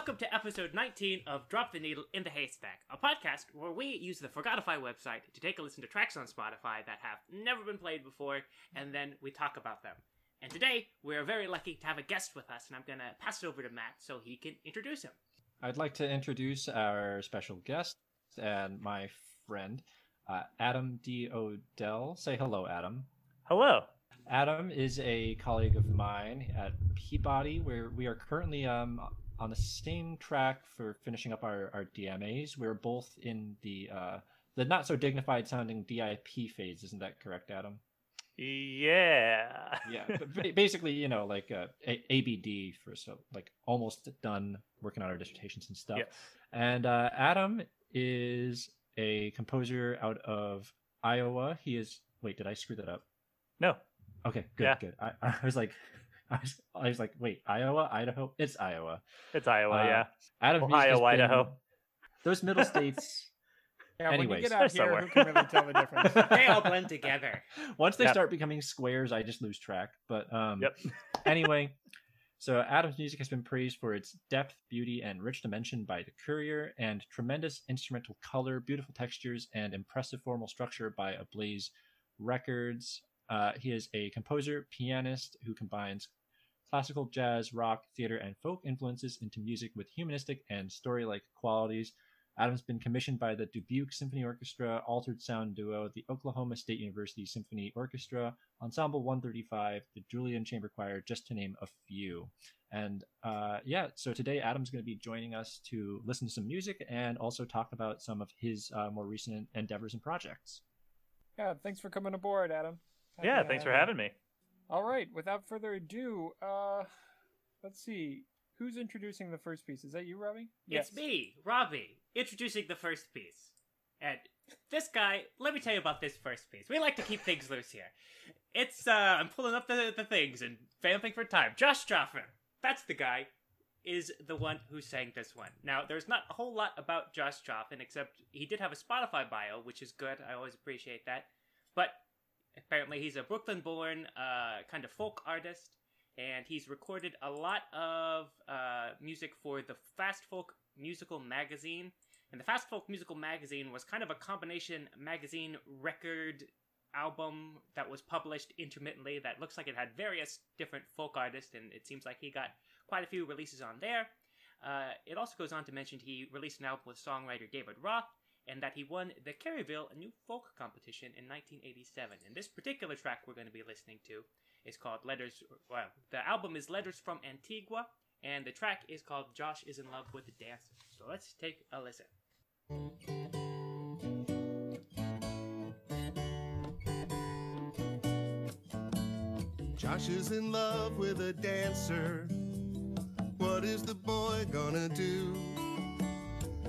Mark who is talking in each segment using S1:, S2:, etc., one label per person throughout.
S1: welcome to episode 19 of Drop the Needle in the Haystack, a podcast where we use the Forgotify website to take a listen to tracks on Spotify that have never been played before, and then we talk about them. And today, we're very lucky to have a guest with us, and I'm gonna pass it over to Matt so he can introduce him.
S2: I'd like to introduce our special guest and my friend, uh, Adam D. Odell. Say hello, Adam.
S3: Hello.
S2: Adam is a colleague of mine at Peabody, where we are currently um, on the same track for finishing up our, our DMAs. We're both in the uh, the not so dignified sounding DIP phase. Isn't that correct, Adam?
S3: Yeah.
S2: Yeah. but basically, you know, like uh, a- ABD for so like almost done working on our dissertations and stuff.
S3: Yes.
S2: And uh, Adam is a composer out of Iowa. He is. Wait, did I screw that up?
S3: No.
S2: Okay, good,
S3: Yeah.
S2: good. I, I was like, I was, I was like, wait, Iowa, Idaho? It's Iowa.
S3: It's Iowa,
S2: Uh,
S3: yeah.
S2: Adam, music
S3: Ohio,
S2: has been-
S3: Idaho.
S2: Those middle states.
S4: Yeah, when you
S2: Anyways.
S4: get out
S3: They're
S4: here, who can really tell the difference?
S1: They all blend together.
S2: Once they
S3: Yep.
S2: start becoming squares, I just lose track. But um,
S3: Yep.
S2: anyway, so Adam's music has been praised for its depth, beauty, and rich dimension by The Courier, and tremendous instrumental color, beautiful textures, and impressive formal structure by Ablaze Records. Uh, he is a composer, pianist who combines classical, jazz, rock, theater, and folk influences into music with humanistic and story-like qualities. Adam's been commissioned by the Dubuque Symphony Orchestra, Altered Sound Duo, the Oklahoma State University Symphony Orchestra, Ensemble 135, the Julien Chamber Choir, just to name a few. And uh, yeah, so today Adam's going to be joining us to listen to some music and also talk about some of his uh, more recent endeavors and projects.
S4: Yeah, thanks for coming aboard, Adam. Happy
S3: Yeah, thanks for
S4: have you.
S3: having me.
S4: All right, without further ado, uh, let's see. Who's introducing the first piece? Is that you, Robbie? Yes.
S1: It's me, Robbie, introducing the first piece. And this guy, let me tell you about this first piece. We like to keep things loose here. It's, uh, I'm pulling up the, the things and vamping for time. Josh Joffen, that's the guy, is the one who sang this one. Now, there's not a whole lot about Josh Joffen, except he did have a Spotify bio, which is good. I always appreciate that. But apparently, he's a Brooklyn born, uh, kind of folk artist and he's recorded a lot of uh, music for the Fast Folk Musical Magazine. And the Fast Folk Musical Magazine was kind of a combination magazine record album that was published intermittently that looks like it had various different folk artists, and it seems like he got quite a few releases on there. Uh, it also goes on to mention he released an album with songwriter David Roth, and that he won the Kerrville New Folk Competition in 1987. And this particular track we're going to be listening to is called Letters. Well, the album is Letters from Antigua, and the track is called Josh is in Love with the Dancer. So let's take a listen.
S5: Josh is in love with a dancer. What is the boy gonna do?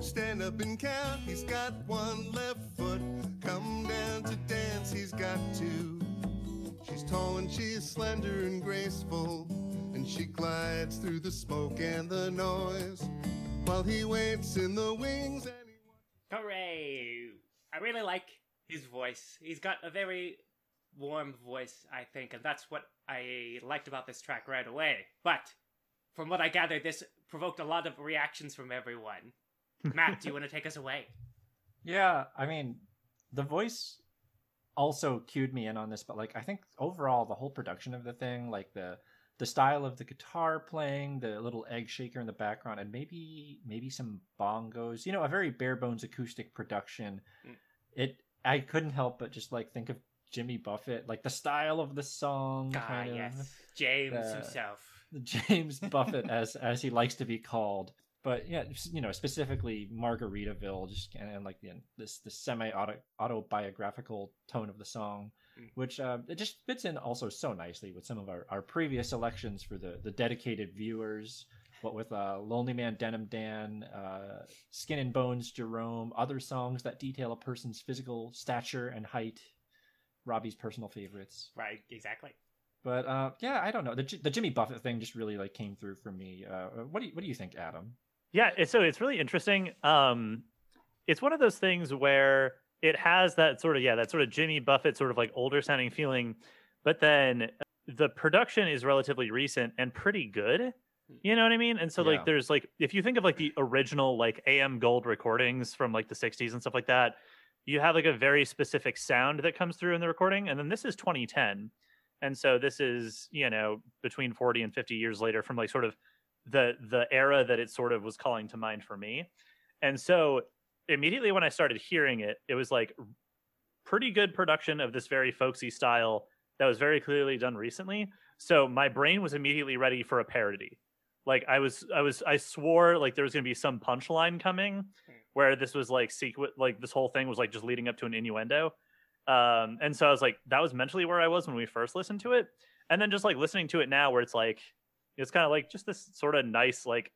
S5: Stand up and count, he's got one left foot. Come down to dance, he's got two. She's tall and she's slender and graceful. And she glides through the smoke and the noise. While he waits in the wings and he
S1: Hooray! I really like his voice. He's got a very warm voice, I think, and that's what I liked about this track right away. But from what I gather, this provoked a lot of reactions from everyone. Matt, do you want to take us away?
S2: Yeah, I mean, the voice also cued me in on this, but like I think overall the whole production of the thing, like the the style of the guitar playing, the little egg shaker in the background, and maybe maybe some bongos, you know, a very bare bones acoustic production.
S1: Mm.
S2: It I couldn't help but just like think of Jimmy Buffett, like the style of the song,
S1: Ah,
S2: kind of
S1: yes. James
S2: the-
S1: himself.
S2: James Buffett as as he likes to be called. But yeah, you know, specifically Margaritaville, just kind of like the, this the semi autobiographical tone of the song,
S1: Mm.
S2: which uh, it just fits in also so nicely with some of our, our previous selections for the the dedicated viewers. What with uh, Lonely Man Denim Dan, uh, Skin and Bones Jerome, other songs that detail a person's physical stature and height, Robbie's personal favorites.
S1: Right, exactly.
S2: But uh, yeah, I don't know. The, the Jimmy Buffett thing just really like came through for me. Uh, what do you what do you think, Adam?
S3: Yeah, it- so it's really interesting. Um, it's one of those things where it has that sort of yeah, that sort of Jimmy Buffett sort of like older sounding feeling, but then the production is relatively recent and pretty good. You know what I mean? And so
S2: Yeah.
S3: like there's like if you think of like the original like AM gold recordings from like the 60s and stuff like that, you have like a very specific sound that comes through in the recording and then this is 2010. And so this is, you know, between 40 and 50 years later from like sort of the the era that it sort of was calling to mind for me. And so immediately when I started hearing it, it was like pretty good production of this very folksy style that was very clearly done recently. So my brain was immediately ready for a parody. Like I was, I was, I swore like there was going to be some punchline coming, where this was like sequ- like this whole thing was like just leading up to an innuendo. Um, and so I was like, that was mentally where I was when we first listened to it, and then just like listening to it now, where it's like, it's kind of like just this sort of nice, like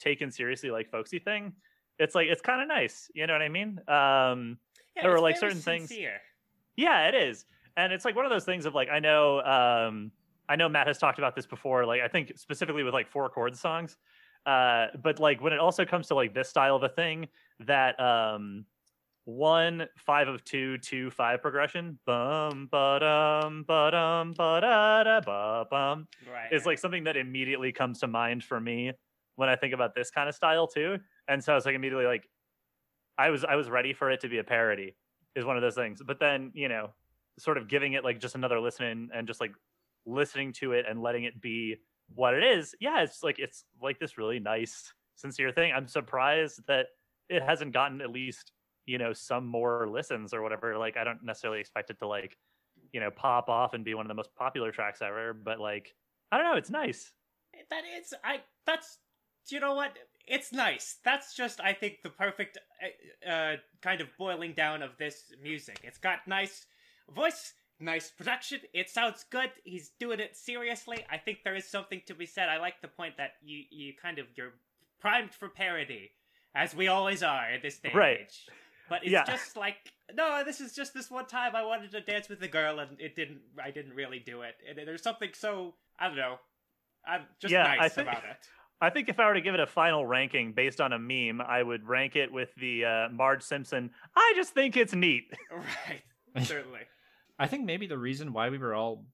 S3: taken seriously, like folksy thing. It's like it's kind of nice, you know what I mean? Um,
S1: Yeah,
S3: There were, like, certain things- yeah, it is. And it's like one of those things of like I know um I know Matt has talked about this before, like I think specifically with like four chord songs. Uh but like when it also comes to like this style of a thing, that um one five of two two five progression bum ba dum ba dum ba da da ba bum
S1: Right.
S3: is like something that immediately comes to mind for me when I think about this kind of style too. And so I was like immediately like I was I was ready for it to be a parody is one of those things. But then, you know, sort of giving it like just another listen and just like listening to it and letting it be what it is. Yeah, it's like it's like this really nice sincere thing. I'm surprised that it hasn't gotten at least, you know, some more listens or whatever. Like I don't necessarily expect it to like, you know, pop off and be one of the most popular tracks ever, but like I don't know, it's nice.
S1: that is I that's you know what? It's nice. That's just I think the perfect uh, uh kind of boiling down of this music. It's got nice voice nice production. It sounds good. He's doing it seriously. I think there is something to be said. I like the point that you you kind of you're primed for parody as we always are at this stage.
S3: Right.
S1: Age but it's
S3: Yeah.
S1: just like no this is just this one time I wanted to dance with the girl and it didn't I didn't really do it and there's something so I don't know I'm just
S3: Yeah, I think-
S1: about it
S3: I think if I were to give it a final ranking based on a meme, I would rank it with the uh, Marge Simpson. I just think it's neat.
S1: Right. Certainly.
S2: I think maybe the reason why we were all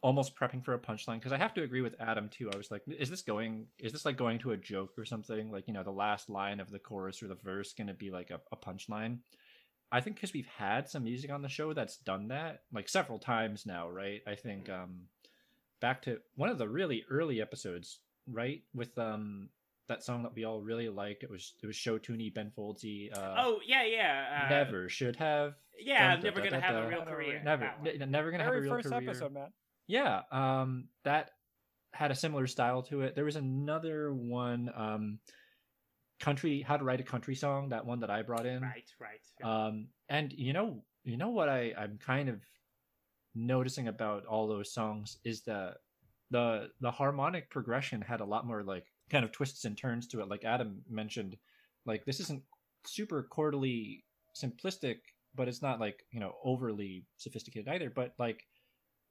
S2: almost prepping for a punchline because I have to agree with Adam too. I was like, is this going? Is this like going to a joke or something? Like you know, the last line of the chorus or the verse going to be like a, a punchline? I think because we've had some music on the show that's done that like several times now, right? I think um back to one of the really early episodes, right? With um that song that we all really liked. It was it was Show Tooney Ben Foldsy. Uh,
S1: oh yeah, yeah. Uh,
S2: never should have.
S1: Yeah, I'm
S2: dun,
S1: never
S2: dun,
S1: gonna
S2: dun,
S1: have a real career.
S2: Never, n- never gonna have a
S4: Very
S2: real
S4: first
S2: career.
S4: episode, Matt.
S2: Yeah, um, that had a similar style to it. There was another one, um, country, how to write a country song. That one that I brought in.
S1: Right, right. yeah.
S2: Um, and you know, you know what I I'm kind of noticing about all those songs is that the the harmonic progression had a lot more like kind of twists and turns to it. Like Adam mentioned, like this isn't super chordally simplistic, but it's not like you know overly sophisticated either. But like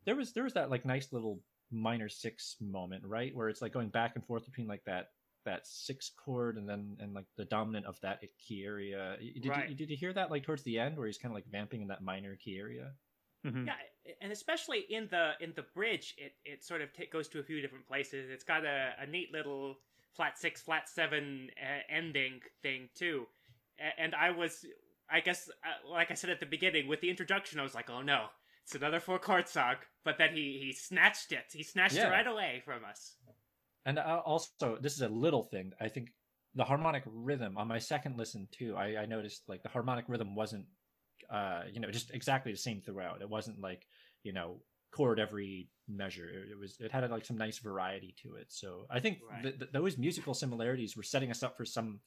S2: there was there was that like nice little minor six moment, right, where it's like going back and forth between like that that six chord and then and like the dominant of that key area. Did
S1: Right.
S2: you did you hear that like towards the end where he's kind of like vamping in that minor key area?
S3: Mhm.
S1: Yeah, and especially in the in the bridge, it it sort of t- goes to a few different places. It's got a, a neat little flat six, flat seven uh, ending thing too. And I was, I guess, uh, like I said at the beginning, with the introduction, I was like, oh no, it's another four chord song. But then he he snatched it. He snatched
S2: Yeah.
S1: it right away from us.
S2: And uh, also, this is a little thing. I think the harmonic rhythm on my second listen too. I, I noticed like the harmonic rhythm wasn't, uh, you know, just exactly the same throughout. It wasn't like you know chord every measure. It, it was it had like some nice variety to it. So I think
S1: Right.
S2: th- th- those musical similarities were setting us up for some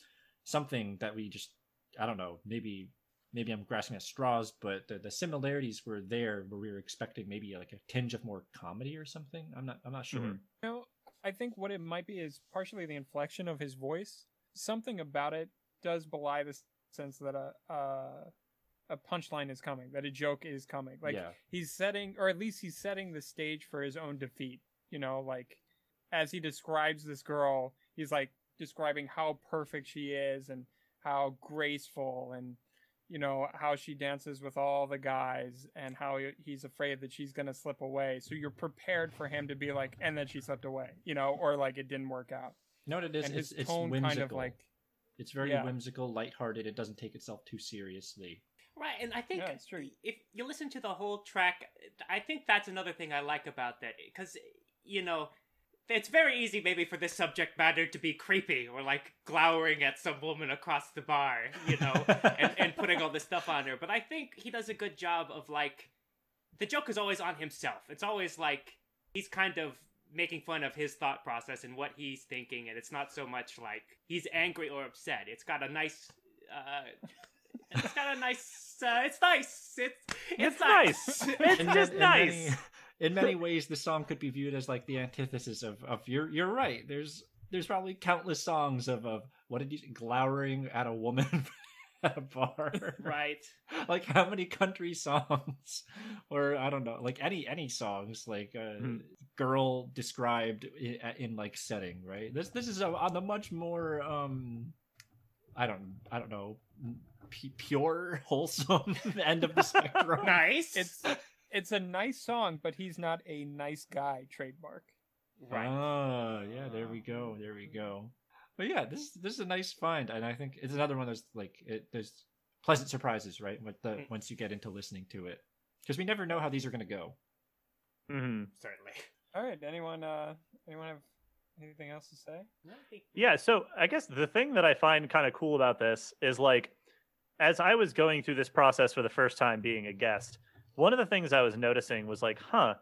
S2: something that we just I don't know maybe maybe I'm grasping at straws, but the, the similarities were there where we were expecting maybe like a tinge of more comedy or something. I'm not I'm not sure.
S3: Mhm.
S4: You know, I think what it might be is partially the inflection of his voice. Something about it does belie the sense that a uh, a punchline is coming, that a joke is coming. Like
S2: yeah.
S4: he's setting, or at least he's setting the stage for his own defeat. You know, like as he describes this girl, he's like describing how perfect she is and how graceful and you know how she dances with all the guys and how he's afraid that she's gonna slip away. So you're prepared for him to be like, and then she slipped away, you know, or like it didn't work out.
S2: You know what it is?
S4: and
S2: it's
S4: his
S2: it's
S4: tone
S2: whimsical.
S4: kind of like
S2: it's very
S4: yeah.
S2: whimsical, lighthearted. It doesn't take itself too seriously.
S1: Right, and I think
S4: Yeah, true.
S1: if you listen to the whole track, I think that's another thing I like about that because you know it's very easy maybe for this subject matter to be creepy or like glowering at some woman across the bar, you know, and, and putting all this stuff on her. But I think he does a good job of like the joke is always on himself. It's always like he's kind of making fun of his thought process and what he's thinking, and it's not so much like he's angry or upset. It's got a nice. Uh, it's got a nice. Uh, it's nice. It's it's,
S3: It's nice. It's
S2: In
S3: just nice.
S2: Many, in many ways, the song could be viewed as like the antithesis of, of you're you're right. There's there's probably countless songs of, of what did you glowering at a woman at a bar.
S1: right.
S2: like how many country songs or i don't know like any any songs like uh
S3: Hmm.
S2: girl described in, in like setting right this this is a, on the much more um i don't i don't know p- pure wholesome end of the spectrum
S1: Nice.
S4: it's it's a nice song, but he's not a nice guy trademark.
S1: right.
S2: Ah, yeah, there we go. There we go. But yeah, this this is a nice find, and I think it's another one that's like it, there's pleasant surprises, right? With the
S1: Mm.
S2: once you get into listening to it, because we never know how these are going to go.
S3: hmm
S1: Certainly.
S4: All right, anyone uh anyone have anything else to say?
S1: No, I think-
S3: Yeah, so I guess the thing that I find kind of cool about this is like, as I was going through this process for the first time being a guest, one of the things I was noticing was like, huh,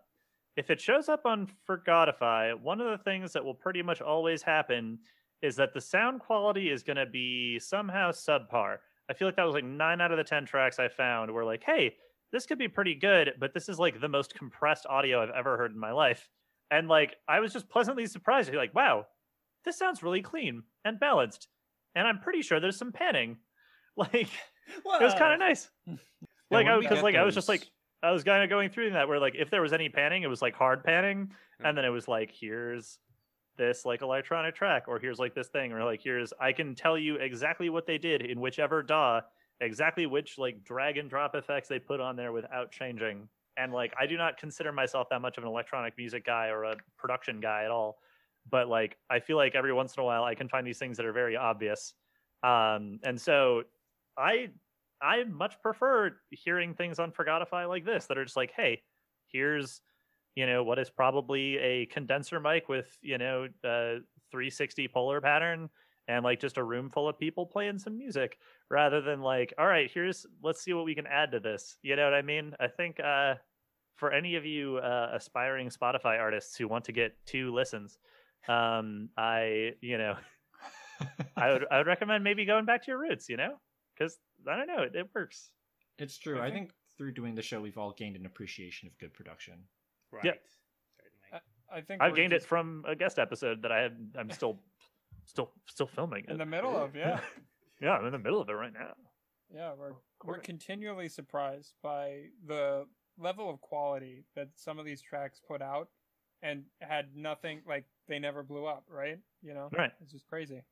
S3: if it shows up on Forgotify, one of the things that will pretty much always happen is that the sound quality is going to be somehow subpar. I feel like that was like nine out of the 10 tracks I found were like, hey, this could be pretty good, but this is like the most compressed audio I've ever heard in my life. And like, I was just pleasantly surprised. Like, wow, this sounds really clean and balanced. And I'm pretty sure there's some panning. Like, it was kind of nice. like, I because
S2: get
S3: like I was just like, I was kind of going through that where like if there was any panning, it was like hard panning, and then it was like here's this like electronic track, or here's like this thing, or like here's I can tell you exactly what they did in whichever DAW, exactly which like drag and drop effects they put on there without changing. And like I do not consider myself that much of an electronic music guy or a production guy at all, but like I feel like every once in a while I can find these things that are very obvious. Um, and so I I much prefer hearing things on Forgotify like this that are just like, hey, here's you know what is probably a condenser mic with you know a 360 polar pattern and like just a room full of people playing some music rather than like all right here's let's see what we can add to this. You know what i mean? I think uh for any of you uh, aspiring spotify artists who want to get two listens um i you know i would i would recommend maybe going back to your roots you know? Because i don't know it, it works
S2: It's true.
S4: I
S2: I
S4: think-
S2: think through doing the show, we've all gained an appreciation of good production.
S1: Right.
S3: Yeah.
S1: Certainly.
S4: I think
S3: i've
S4: we're
S3: gained it from a guest episode that i had i'm still still still filming
S4: in the middle of, yeah.
S3: yeah i'm in the middle of it right now
S4: Yeah, we're we're continually surprised by the level of quality that some of these tracks put out and had nothing like they never blew up, right? You know?
S3: Right.
S4: It's just crazy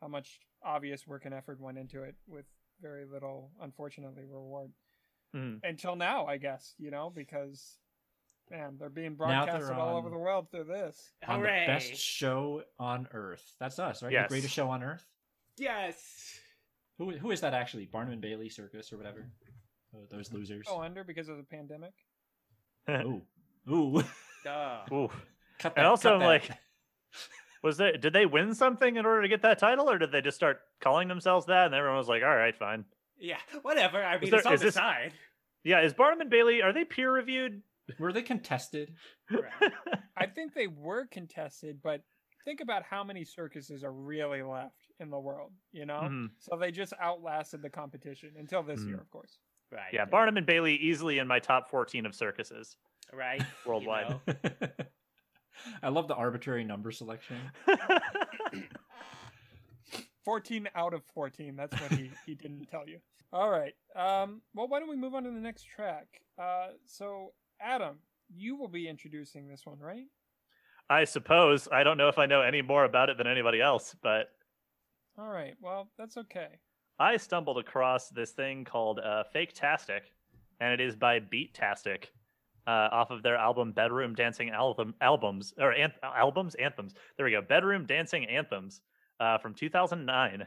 S4: how much obvious work and effort went into it with very little unfortunately reward.
S3: Mhm.
S4: Until now, I guess, you know, because man, they're being
S2: Now they're
S4: broadcasted all over the world through this.
S2: On
S1: Hooray!
S2: the best show on earth. That's us, right?
S3: Yes.
S2: The greatest show on earth.
S1: Yes.
S2: Who who is that actually? Barnum and Bailey Circus or whatever. Oh, those losers.
S4: Go under because of the pandemic.
S2: Ooh. Ooh.
S1: Duh.
S3: Ooh.
S2: cut that.
S3: And also,
S2: cut that.
S3: like, was they did they win something in order to get that title, or did they just start calling themselves that? And everyone was like, "All right, fine."
S1: Yeah. Whatever. I mean,
S3: there-
S1: it's on the
S3: this-
S1: side.
S3: Yeah, is Barnum and Bailey are they peer reviewed?
S2: were they contested?
S1: Right.
S4: I think they were contested, but think about how many circuses are really left in the world, you know?
S3: Mhm.
S4: So they just outlasted the competition until this year,
S3: Mhm.
S4: of course.
S1: Right.
S3: Yeah, Barnum and Bailey easily in my top fourteen of circuses.
S1: Right. you
S3: Worldwide.
S1: know.
S2: I love the arbitrary number selection.
S4: 14 out of 14. That's what he, he didn't tell you. All right. Um, well, why don't we move on to the next track? Uh, so, Adam, you will be introducing this one, right?
S3: I suppose I don't know if I know any more about it than anybody else, but
S4: All right. Well, that's okay.
S3: I stumbled across this thing called uh, Fake Tastic, and it is by Beatastic, uh, off of their album Bedroom Dancing album albums or anth- albums anthems. There we go, Bedroom Dancing Anthems uh, from 2009.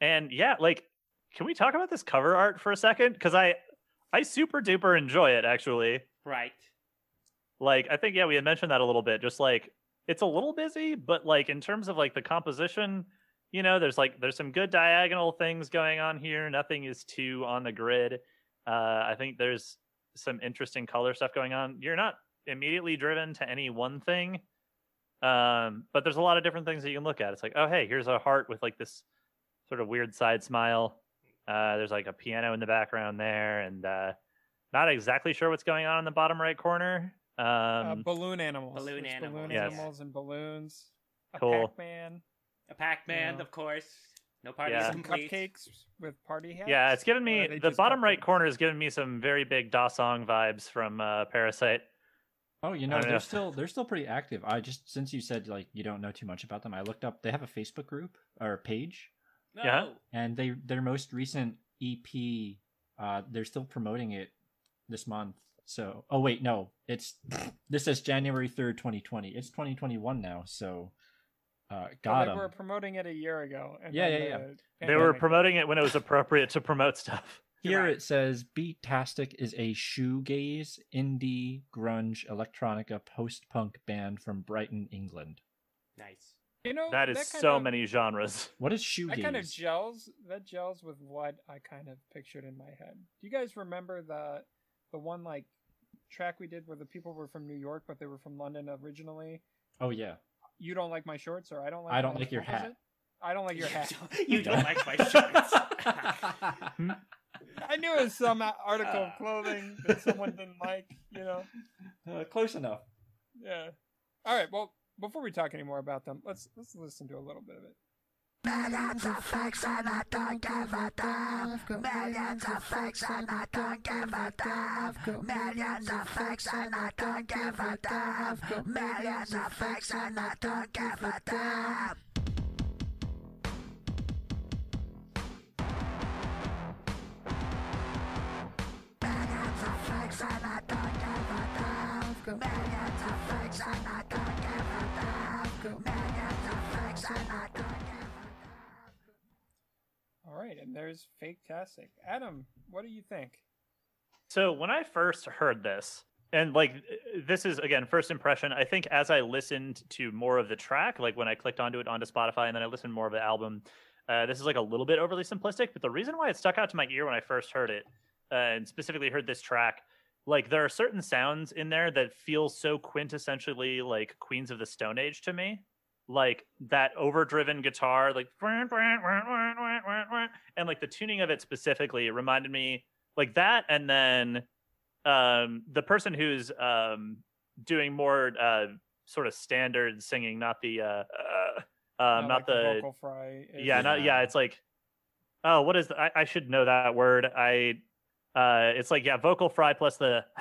S3: And yeah, like, can we talk about this cover art for a second? Because I I super duper enjoy it actually.
S1: Right.
S3: Like, I think yeah, we had mentioned that a little bit. Just like it's a little busy, but like in terms of like the composition, you know, there's like there's some good diagonal things going on here. Nothing is too on the grid. Uh, I think there's some interesting color stuff going on. You're not immediately driven to any one thing, um, but there's a lot of different things that you can look at. It's like, oh hey, here's a heart with like this sort of weird side smile. Uh, there's like a piano in the background there, and uh, not exactly sure what's going on in the bottom right corner. Um,
S4: uh, balloon animals.
S1: balloon
S4: There's
S1: animals,
S4: Balloon
S3: yes.
S4: animals and balloons. A
S3: Cool.
S4: Pac-Man.
S1: A Pac-Man,
S4: Yeah.
S1: of course. No party
S3: Yeah.
S4: Some
S1: complete.
S4: cupcakes with party hats.
S3: Yeah, it's given me the
S4: just
S3: bottom right corner is giving me some very big Da Song vibes from uh, Parasite.
S2: Oh, you know, they're
S3: know.
S2: still they're still pretty active. I just since you said like you don't know too much about them, I looked up. They have a Facebook group or page,
S1: No.
S3: Yeah.
S2: and they their most recent EP, uh, they're still promoting it this month. So, oh wait, no, it's this is January third, twenty twenty. It's twenty twenty one now. So, uh,
S4: Well,
S2: got
S4: they
S2: them.
S4: were promoting it a year ago. And
S2: Yeah,
S4: then
S2: yeah, yeah.
S4: the
S3: They were promoting it when it was appropriate to promote stuff.
S2: Here
S1: Right.
S2: it says Beatastic is a shoegaze, indie, grunge, electronica, post-punk band from Brighton, England.
S1: Nice.
S4: You know,
S3: That is
S4: kind
S3: so
S4: of-
S3: many genres.
S2: What is shoegaze?
S4: That kind of gels. That gels with what I kind of pictured in my head. Do you guys remember the the one like track we did where the people were from New York but they were from London originally?
S2: oh yeah.
S4: You don't like my shorts, or I don't like.
S2: I don't
S4: my-
S2: like your hat.
S4: I don't like your hat.
S1: you don't like my shorts.
S4: I knew it was some article of clothing that someone didn't like. You know.
S2: Uh, close enough.
S4: Yeah. All right. Well, before we talk any more about them, let's let's listen to a little bit of it.
S6: Millions of fakes and I don't give a damn. Millions of fakes and I don't give a damn. Millions of fakes and I don't give a damn. Millions of fakes and I don't give a damn. Millions of fakes and I don't give a damn. Millions of fakes and I don't give a damn. Millions of fakes and I
S4: All right, and there's Fake Tastic. Adam, what do you think?
S3: So when I first heard this, and like this is again first impression, I think as I listened to more of the track, like when I clicked onto it onto Spotify, and then I listened more of the album, uh, this is like a little bit overly simplistic. But the reason why it stuck out to my ear when I first heard it, uh, and specifically heard this track, like there are certain sounds in there that feel so quintessentially like Queens of the Stone Age to me. Like that overdriven guitar, like and like the tuning of it specifically it reminded me like that and then um the person who's um doing more uh sort of standard singing not the uh, uh um not
S4: like
S3: the,
S4: vocal fry.
S3: yeah not yeah it's like oh what is the, I, I should know that word i uh it's like yeah vocal fry plus the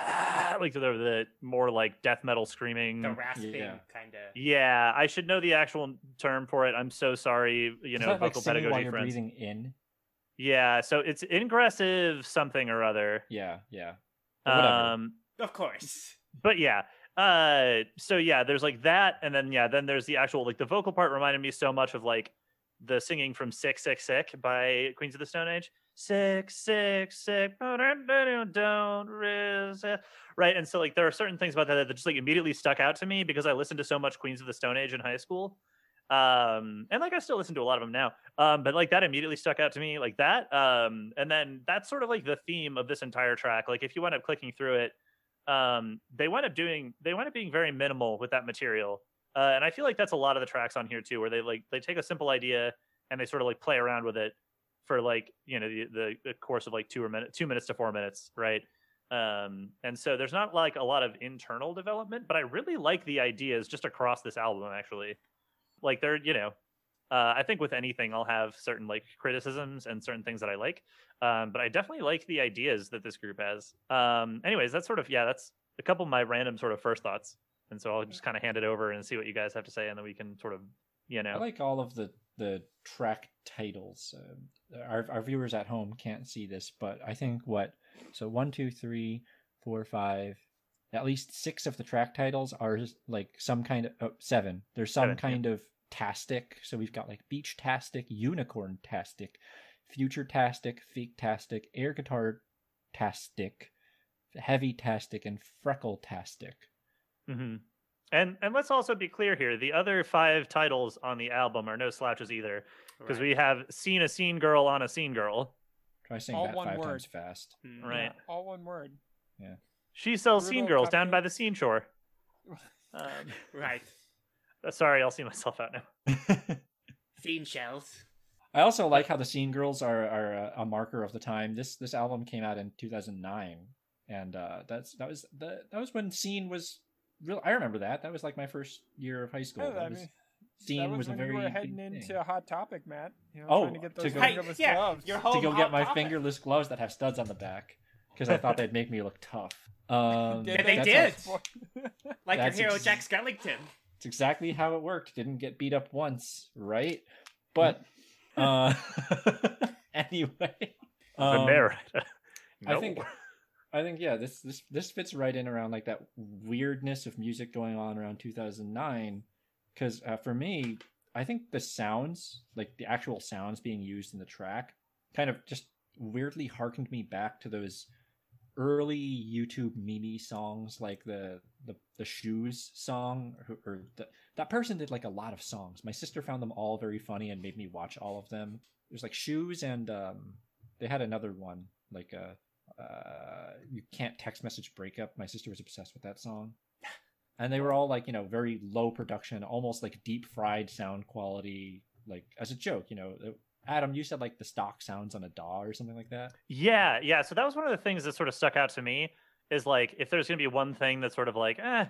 S3: like the, the more like death metal screaming
S1: the rasping
S2: Yeah.
S1: kind of.
S3: yeah i should know the actual term for it i'm so sorry you know
S2: that like
S3: vocal
S2: while
S3: pedagogy
S2: you're
S3: friends
S2: breathing in?
S3: yeah so it's ingressive something or other
S2: Yeah, yeah.
S3: Um
S1: Of course.
S3: but yeah uh so yeah there's like that and then yeah then there's the actual like the vocal part reminded me so much of like the singing from sick sick sick by queens of the stone age sick sick sick don't resist right and so like there are certain things about that that just like immediately stuck out to me because i listened to so much queens of the stone age in high school um and like i still listen to a lot of them now um but like that immediately stuck out to me like that um and then that's sort of like the theme of this entire track like if you wind up clicking through it um they wind up doing they wind up being very minimal with that material uh, and i feel like that's a lot of the tracks on here too where they like they take a simple idea and they sort of like play around with it for like you know the, the, the course of like two or minute two minutes to four minutes right um and so there's not like a lot of internal development but i really like the ideas just across this album actually like they're you know uh, i think with anything i'll have certain like criticisms and certain things that i like um, but i definitely like the ideas that this group has um anyways that's sort of yeah that's a couple of my random sort of first thoughts and so i'll just kind of hand it over and see what you guys have to say and then we can sort of you know
S2: I like all of the the track titles. Um, our our viewers at home can't see this, but I think what so one, two, three, four, five, at least six of the track titles are like some kind of oh, seven. There's some
S3: Seven, yeah.
S2: kind of tastic. So we've got like beach tastic, unicorn tastic, future tastic, fake tastic, air guitar tastic, heavy tastic, and freckle tastic.
S3: hmm And and let's also be clear here: the other five titles on the album are no slouches either, because
S1: Right.
S3: we have "Seen a Scene Girl" on a Scene Girl.
S2: Try saying
S4: All
S2: that
S4: one
S2: five
S4: word.
S2: times fast.
S1: Mm.
S3: Right.
S4: Yeah, all one word. Yeah.
S3: She sells scene
S4: Brutal
S3: girls down by the scene shore. Um,
S1: Right.
S3: uh, sorry, I'll see myself out now.
S1: Scene shells.
S2: I also like how the scene girls are are a, a marker of the time. This this album came out in 2009, and uh, that's that was the that was when scene was real. I remember that. That was like my first year of high school.
S4: Yeah,
S2: that
S4: I
S2: was,
S4: mean,
S2: scene
S4: that was,
S2: was, a very
S4: you were heading
S2: thing.
S4: into a hot topic, Matt. You know,
S2: Oh,
S4: trying to get
S2: to
S4: those
S2: go-
S1: Hey,
S4: fingerless
S1: yeah,
S4: gloves.
S1: your
S2: to go
S1: hot
S2: get my
S1: topic.
S2: fingerless gloves that have studs on the back because I thought they'd make me look tough. Um,
S1: Yeah, they
S2: that's how-
S1: did. Like your hero
S2: ex-
S1: Jack Skellington.
S2: It's exactly how it worked. Didn't get beat up once, right? But uh anyway.
S3: the
S2: um,
S3: narrator.
S2: I think I think yeah, this this this fits right in around like that weirdness of music going on around 2009 cuz uh, for me, I think the sounds, like the actual sounds being used in the track kind of just weirdly harkened me back to those early YouTube meme songs like the the, the shoes song or, the, that person did like a lot of songs. My sister found them all very funny and made me watch all of them. There's like shoes and um they had another one like a uh you can't text message breakup. My sister was obsessed with that song. And they were all like, you know, very low production, almost like deep fried sound quality like as a joke, you know. Adam, you said like the stock sounds on a DAW or something like that.
S3: Yeah, yeah. So that was one of the things that sort of stuck out to me is like if there's going to be one thing that's sort of like, eh,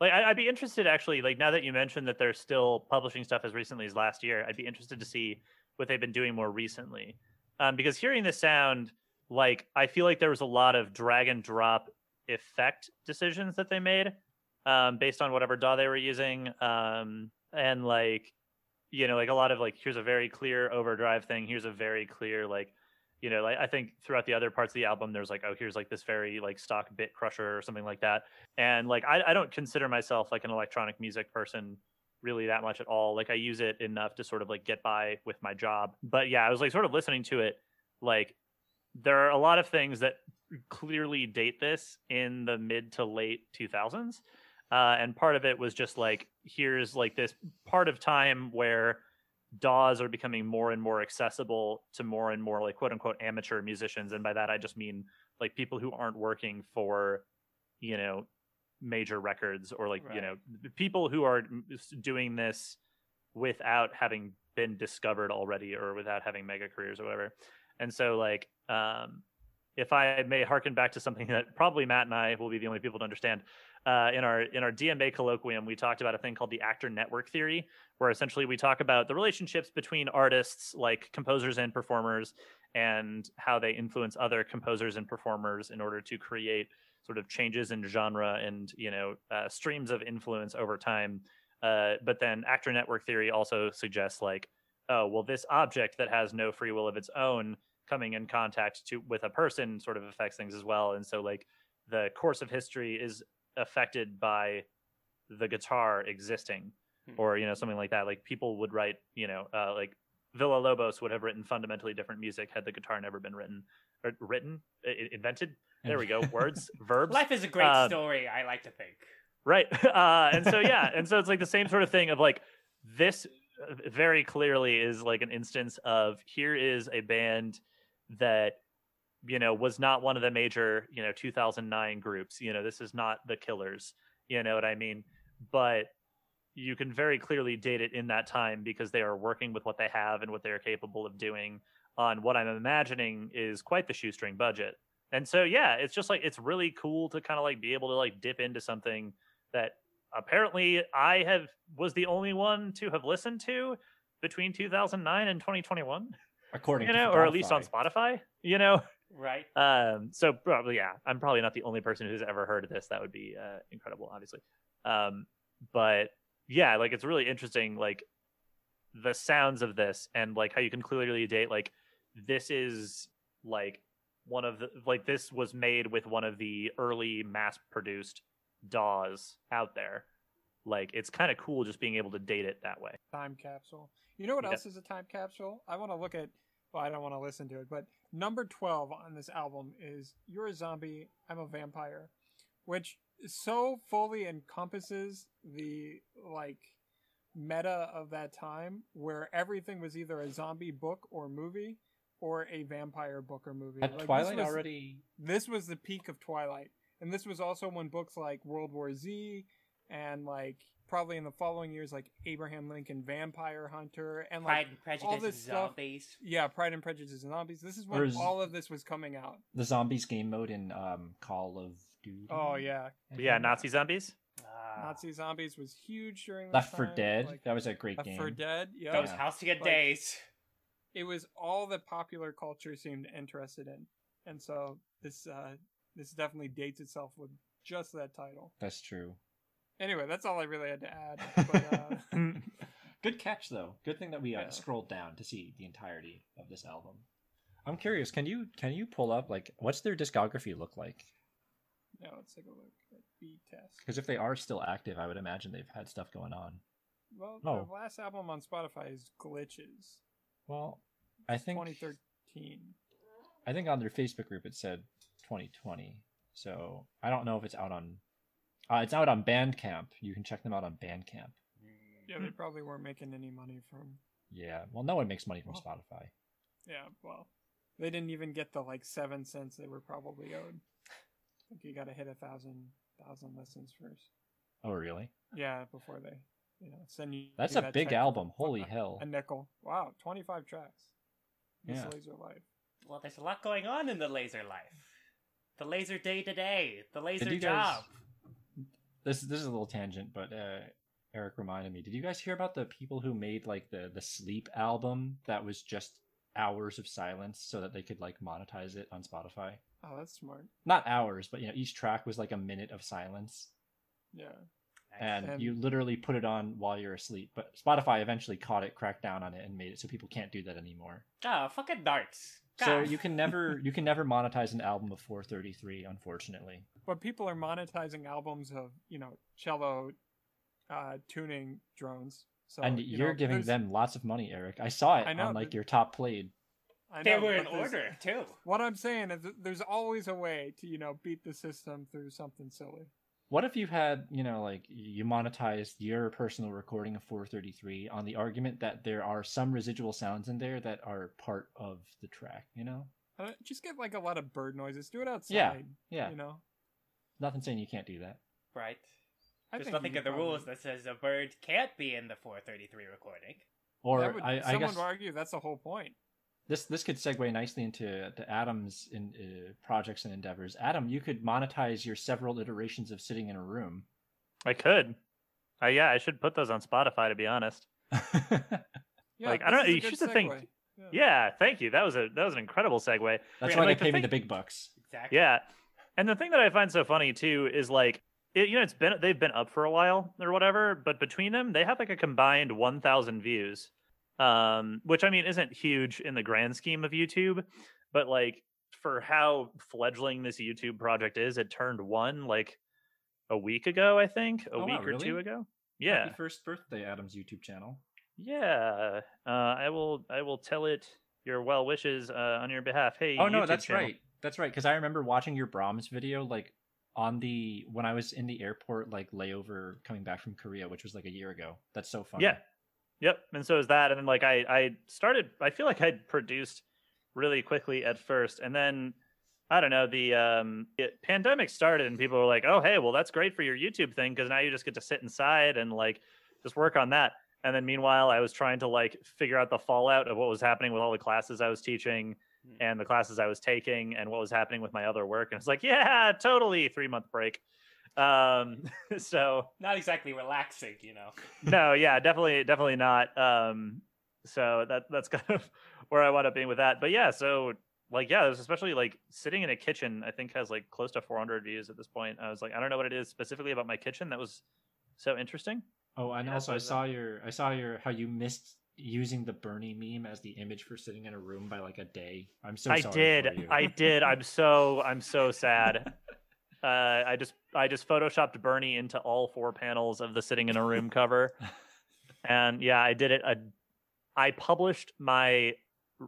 S3: like I, I'd be interested actually, like now that you mentioned that they're still publishing stuff as recently as last year, I'd be interested to see what they've been doing more recently. Um, because hearing the sound, like I feel like there was a lot of drag and drop effect decisions that they made um, based on whatever DAW they were using. Um, and like, you know, like a lot of like, here's a very clear overdrive thing. Here's a very clear, like, you know, like I think throughout the other parts of the album, there's like, oh, here's like this very like stock bit crusher or something like that. And like, I, I don't consider myself like an electronic music person really that much at all. Like I use it enough to sort of like get by with my job. But yeah, I was like sort of listening to it. Like there are a lot of things that clearly date this in the mid to late 2000s. Uh, and part of it was just like, here's like this part of time where DAWs are becoming more and more accessible to more and more like quote unquote amateur musicians. And by that, I just mean like people who aren't working for, you know, major records or like, you know, people who are doing this without having been discovered already or without having mega careers or whatever. And so like, um, if I may harken back to something that probably Matt and I will be the only people to understand, uh, in our in our DMA colloquium, we talked about a thing called the actor network theory, where essentially we talk about the relationships between artists, like composers and performers, and how they influence other composers and performers in order to create sort of changes in genre and you know uh, streams of influence over time. Uh, but then actor network theory also suggests like, oh well, this object that has no free will of its own coming in contact to with a person sort of affects things as well, and so like the course of history is affected by the guitar existing
S1: Hmm.
S3: or you know something like that like people would write you know uh, like villa lobos would have written fundamentally different music had the guitar never been written or written invented there we go words verbs
S1: Life is a great
S3: Um,
S1: story, I like to think.
S3: right uh and so yeah and so it's like the same sort of thing of like this uh, very clearly is like an instance of here is a band that you know was not one of the major you know 2009 groups you know this is not the killers you know what i mean? But you can very clearly date it in that time because they are working with what they have and what they are capable of doing on what i'm imagining is quite the shoestring budget. And so yeah it's just like it's really cool to kind of like be able to like dip into something that apparently i have was the only one to have listened to between 2009 and 2021
S2: according to
S3: you
S2: to
S3: know or at least on
S2: spotify
S3: you know
S1: Right?
S3: um so probably yeah i'm probably not the only person who's ever heard of this that would be uh, incredible obviously um but yeah like it's really interesting like the sounds of this and like how you can clearly date like this is like one of the like this was made with one of the early mass produced DAWs out there. Like it's kind of cool just being able to date it that way.
S4: time capsule. You know what
S3: Yeah.
S4: else is a time capsule? I want to look at. Well, I don't want to listen to it, but number twelve on this album is "You're a Zombie, I'm a Vampire," which so fully encompasses the like meta of that time, where everything was either a zombie book or movie or a vampire book or movie. Like, this
S2: Twilight
S4: was-
S2: already?
S4: this was the peak of Twilight. And this was also when books like World War Z and like probably in the following years like Abraham Lincoln Vampire Hunter and like
S1: Pride and Prejudice and
S4: this stuff-
S1: zombies.
S4: yeah, Pride and Prejudice and Zombies. This is when
S2: Or is-
S4: all of this was coming out.
S2: The zombies game mode in um, Call of Duty.
S4: Oh yeah.
S3: Yeah. Nazi zombies.
S1: Ah,
S4: Nazi Zombies was huge during that
S2: Left for
S4: time,
S2: Dead.
S4: Like,
S2: that was a great
S4: Left
S2: game.
S4: for Dead. Yeah.
S1: those
S2: Yeah.
S1: halcyon
S4: Like-
S1: days.
S4: It was all that popular culture seemed interested in. And so this uh this definitely dates itself with just that title.
S2: That's true.
S4: Anyway, that's all I really had to add. But, uh,
S2: Good catch, though. Good thing that we uh,
S4: Yeah.
S2: scrolled down to see the entirety of this album. I'm curious. Can you can you pull up like what's their discography look like?
S4: yeah, let's take a look at beat test.
S2: Because if they are still active, I would imagine they've had stuff going on.
S4: Well,
S2: Oh.
S4: the last album on Spotify is Glitches,
S2: Well, I think
S4: 2013.
S2: I think on their Facebook group it said 2020. So I don't know if it's out on. Uh, it's out on Bandcamp. You can check them out on Bandcamp.
S4: Yeah, they probably weren't making any money from.
S2: Yeah. Well, no one makes money from
S4: Well.
S2: Spotify.
S4: Yeah, well, they didn't even get the like seven cents they were probably owed. I think you got to hit a thousand thousand listens first.
S2: Oh, really?
S4: Yeah, before they, you know, send you.
S2: That's a
S4: that
S2: big album.
S4: for
S2: Holy
S4: a-
S2: hell.
S4: A nickel. Wow, twenty five tracks. This
S2: Yeah.
S4: laser life.
S1: Well, there's a lot going on in the laser life. The laser day to day. The laser
S2: you guys-
S1: job.
S2: This this is a little tangent, but uh, Eric reminded me. Did you guys hear about the people who made like the the sleep album that was just hours of silence so that they could like monetize it on Spotify?
S4: Oh, that's smart.
S2: Not hours, but you know each track was like a minute of silence,
S4: Yeah.
S2: and
S4: And-
S2: you literally put it on while you're asleep. But Spotify eventually caught it, cracked down on it, and made it so people can't do that anymore.
S1: Oh, fucking darts.
S2: So you can never you can never monetize an album of 433, unfortunately.
S4: But people are monetizing albums of you know cello uh, tuning drones. So
S2: and
S4: you
S2: you're
S4: know,
S2: giving
S4: there's-
S2: them lots of money, Eric. I saw it
S4: I know,
S2: on like
S4: but-
S2: your top played.
S4: I
S1: They
S4: know,
S1: were in order, too.
S4: What I'm saying is, there's always a way to you know beat the system through something silly.
S2: What if you had, you know, like you monetized your personal recording of 433 on the argument that there are some residual sounds in there that are part of the track, you know?
S4: Uh, just get like a lot of bird noises. Do it outside.
S2: Yeah, Yeah.
S4: You know.
S2: Nothing saying you can't do that.
S1: Right.
S4: I
S1: There's nothing in the
S4: could
S1: rules that says a bird can't be in the 433 recording.
S2: Or
S4: would-
S2: I, I
S4: someone
S2: guess
S4: would argue that's the whole point.
S2: this this could segue nicely into to Adam's in, uh, projects and endeavors. Adam, you could monetize your several iterations of sitting in a room.
S3: I could. Uh, yeah, I should put those on Spotify to be honest.
S4: Yeah,
S3: Like, I don't-
S4: is a
S3: you
S4: good
S3: should think-
S4: segue.
S3: Yeah, thank you. That was a that was an incredible segue.
S2: That's
S1: Yeah,
S2: why
S3: like,
S2: they
S3: the
S2: pay me
S3: thing-
S2: the big bucks.
S1: Exactly.
S3: Yeah, and the thing that I find so funny too is like, it, you know, it's been they've been up for a while or whatever, but between them, they have like a combined 1,000 views, um, which I mean isn't huge in the grand scheme of YouTube, but like for how fledgling this YouTube project is, it turned one like a week ago, I think, a
S2: Oh, wow,
S3: week or two ago. Yeah,
S2: Happy first birthday, Adam's YouTube channel.
S3: yeah. Uh, I will I will tell it your well wishes uh, on your behalf. Hey,
S2: Oh no,
S3: YouTube
S2: that's
S3: channel.
S2: right. That's right. Because I remember watching your Brahms video, like on the when I was in the airport, like layover coming back from Korea, which was like a year ago. That's so funny.
S3: Yeah. Yep. And so is that. And then like I I started I feel like I'd produced really quickly at first. And then I don't know, the um it, pandemic started and people were like, "Oh, hey, well that's great for your YouTube thing because now you just get to sit inside and like just work on that." And then meanwhile, I was trying to like figure out the fallout of what was happening with all the classes I was teaching
S1: Hmm.
S3: and the classes I was taking and what was happening with my other work. And it's like, yeah, totally 3-month break. Um so
S1: Not exactly relaxing, you know.
S3: no, yeah, definitely, definitely not. Um, so that that's kind of where I wound up being with that. But yeah, so like yeah, there's especially like sitting in a kitchen. I think has like close to 400 views at this point. I was like, I don't know what it is specifically about my kitchen that was so interesting.
S2: Oh, and
S1: Yeah,
S2: also I
S1: so
S2: saw your I saw your how you missed using the Bernie meme as the image for sitting in a room by like a day. I'm so sorry. I did.
S3: I did. I'm so I'm so sad. Uh, I just I just photoshopped Bernie into all four panels of the sitting in a room cover, and yeah, I did it. A, I published my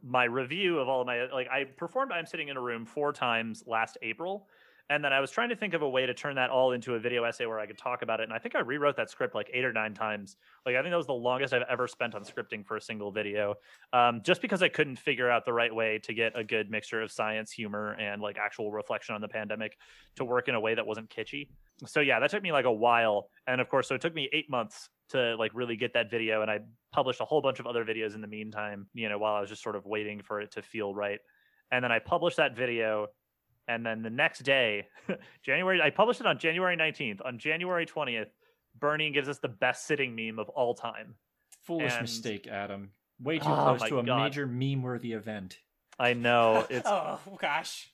S3: my review of all of my like I performed I'm sitting in a room four times last April, and then I was trying to think of a way to turn that all into a video essay where I could talk about it. And I think I rewrote that script like eight or nine times. Like I think that was the longest I've ever spent on scripting for a single video, um, just because I couldn't figure out the right way to get a good mixture of science, humor, and like actual reflection on the pandemic to work in a way that wasn't kitschy. So yeah, that took me like a while, and of course, so it took me eight months to like really get that video, and I published a whole bunch of other videos in the meantime. You know, while I was just sort of waiting for it to feel right, and then I published that video and then the next day, January, I published it on January 19th. On January 20th, Bernie gives us the best sitting meme of all time.
S2: Foolish
S3: and-
S2: mistake, Adam. Way too
S3: Oh
S2: close to a
S3: God.
S2: major meme-worthy event.
S3: I know it's
S1: oh gosh.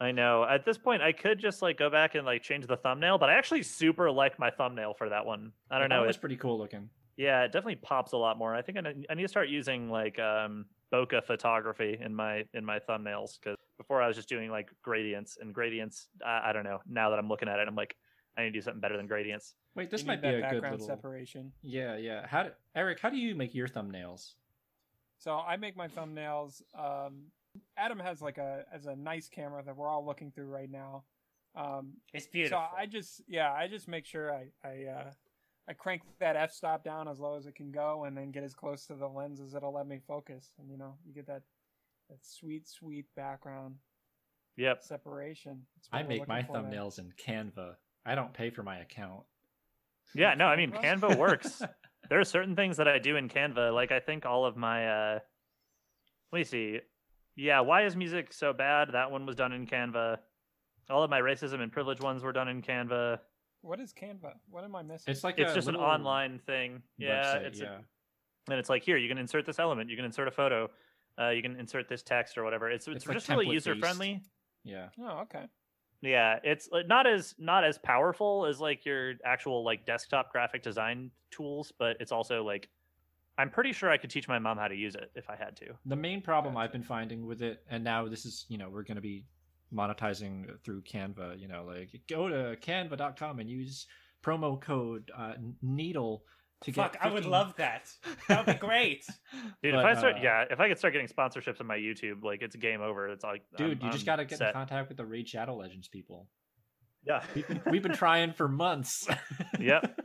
S3: I know. At this point, I could just like go back and like change the thumbnail, but I actually super like my thumbnail for that one. I don't
S2: That
S3: know.
S2: was
S3: It,
S2: pretty cool looking.
S3: yeah, it definitely pops a lot more. I think I need, I need to start using like um bokeh photography in my in my thumbnails because before I was just doing like gradients and gradients. I, I don't know. Now that I'm looking at it, I'm like, I need to do something better than gradients.
S2: Wait, this
S4: You
S2: might be
S4: that
S2: a good
S4: background
S2: little.
S4: separation.
S2: Yeah, yeah. How do, Eric? How do you make your thumbnails?
S4: So I make my thumbnails. Um, Adam has like a as a nice camera that we're all looking through right now. Um,
S1: It's beautiful.
S4: So I just yeah, I just make sure I I uh, I crank that f stop down as low as it can go, and then get as close to the lens as it'll let me focus. And you know, you get that that sweet sweet background
S3: Yep.
S4: separation.
S2: I make my
S4: looking for there.
S2: thumbnails in Canva. I don't pay for my account.
S3: Yeah, no, I mean
S4: Canva?
S3: Canva works. there are certain things that I do in Canva. Like I think all of my uh let me see. Yeah, why is music so bad? That one was done in Canva. All of my racism and privilege ones were done in Canva.
S4: What is Canva? What am I missing?
S2: It's like
S3: It's
S2: a
S3: just an online thing. Yeah,
S2: website,
S3: it's a-
S2: yeah.
S3: and it's like here you can insert this element, you can insert a photo, uh, you can insert this text or whatever. It's it's,
S2: It's like
S3: just really user friendly.
S2: yeah.
S4: oh, okay.
S3: Yeah, it's not as not as powerful as like your actual like desktop graphic design tools, but it's also like I'm pretty sure I could teach my mom how to use it if I had to.
S2: The main problem I've been finding with it, and now this is, you know, we're going to be monetizing through Canva. You know, like go to canva.com and use promo code uh, Needle to
S1: Fuck,
S2: get.
S1: I would love that. That would be great.
S3: Dude,
S2: But,
S3: if I start,
S2: uh,
S3: yeah, if I could start getting sponsorships on my YouTube, like it's game over. It's like,
S2: Dude,
S3: I'm-
S2: you just
S3: I'm
S2: got to get
S3: set.
S2: in contact with the Raid Shadow Legends people.
S3: Yeah,
S2: We've been, we've been trying for months.
S3: Yep.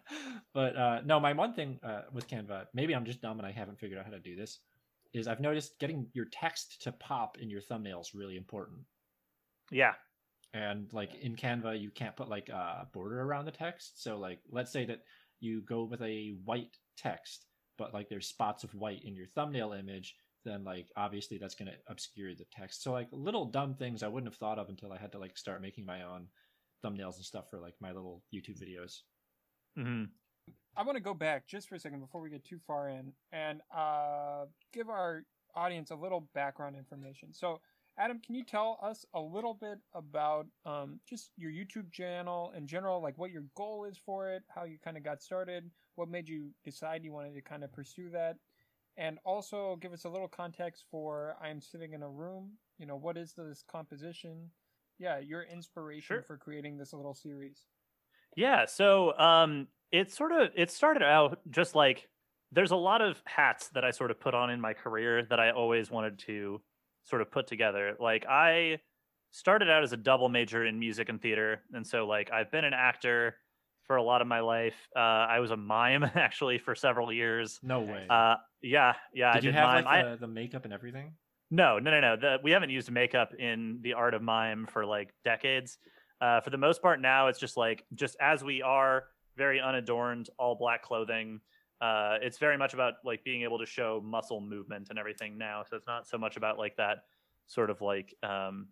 S2: but uh, no, my one thing uh, with Canva, maybe I'm just dumb and I haven't figured out how to do this, is I've noticed getting your text to pop in your thumbnail is really important.
S3: yeah,
S2: And like in Canva, you can't put like a border around the text. So like, let's say that you go with a white text, but like there's spots of white in your thumbnail image. Then like obviously that's going to obscure the text. So like little dumb things I wouldn't have thought of until I had to like start making my own thumbnails and stuff for like my little YouTube videos.
S3: hmm
S4: I want to go back just for a second before we get too far in and uh, give our audience a little background information. So, Adam, can you tell us a little bit about um, just your YouTube channel in general, like what your goal is for it, how you kind of got started, what made you decide you wanted to kind of pursue that, and also give us a little context for I am sitting in a room. You know, what is this composition? Yeah, your inspiration
S3: Sure.
S4: for creating this little series.
S3: yeah. So, um, it sort of it started out just like there's a lot of hats that I sort of put on in my career that I always wanted to sort of put together. Like I started out as a double major in music and theater, and so like I've been an actor for a lot of my life. Uh, I was a mime actually for several years.
S2: No way.
S3: Uh, yeah, yeah. I
S2: did you have
S3: mime.
S2: like
S3: I-
S2: the, the makeup and everything?
S3: No, no, no, no. The, we haven't used makeup in the art of mime for like decades. Uh, for the most part, now it's just like just as we are, very unadorned, all black clothing. Uh, it's very much about like being able to show muscle movement and everything now. So it's not so much about like that sort of like um,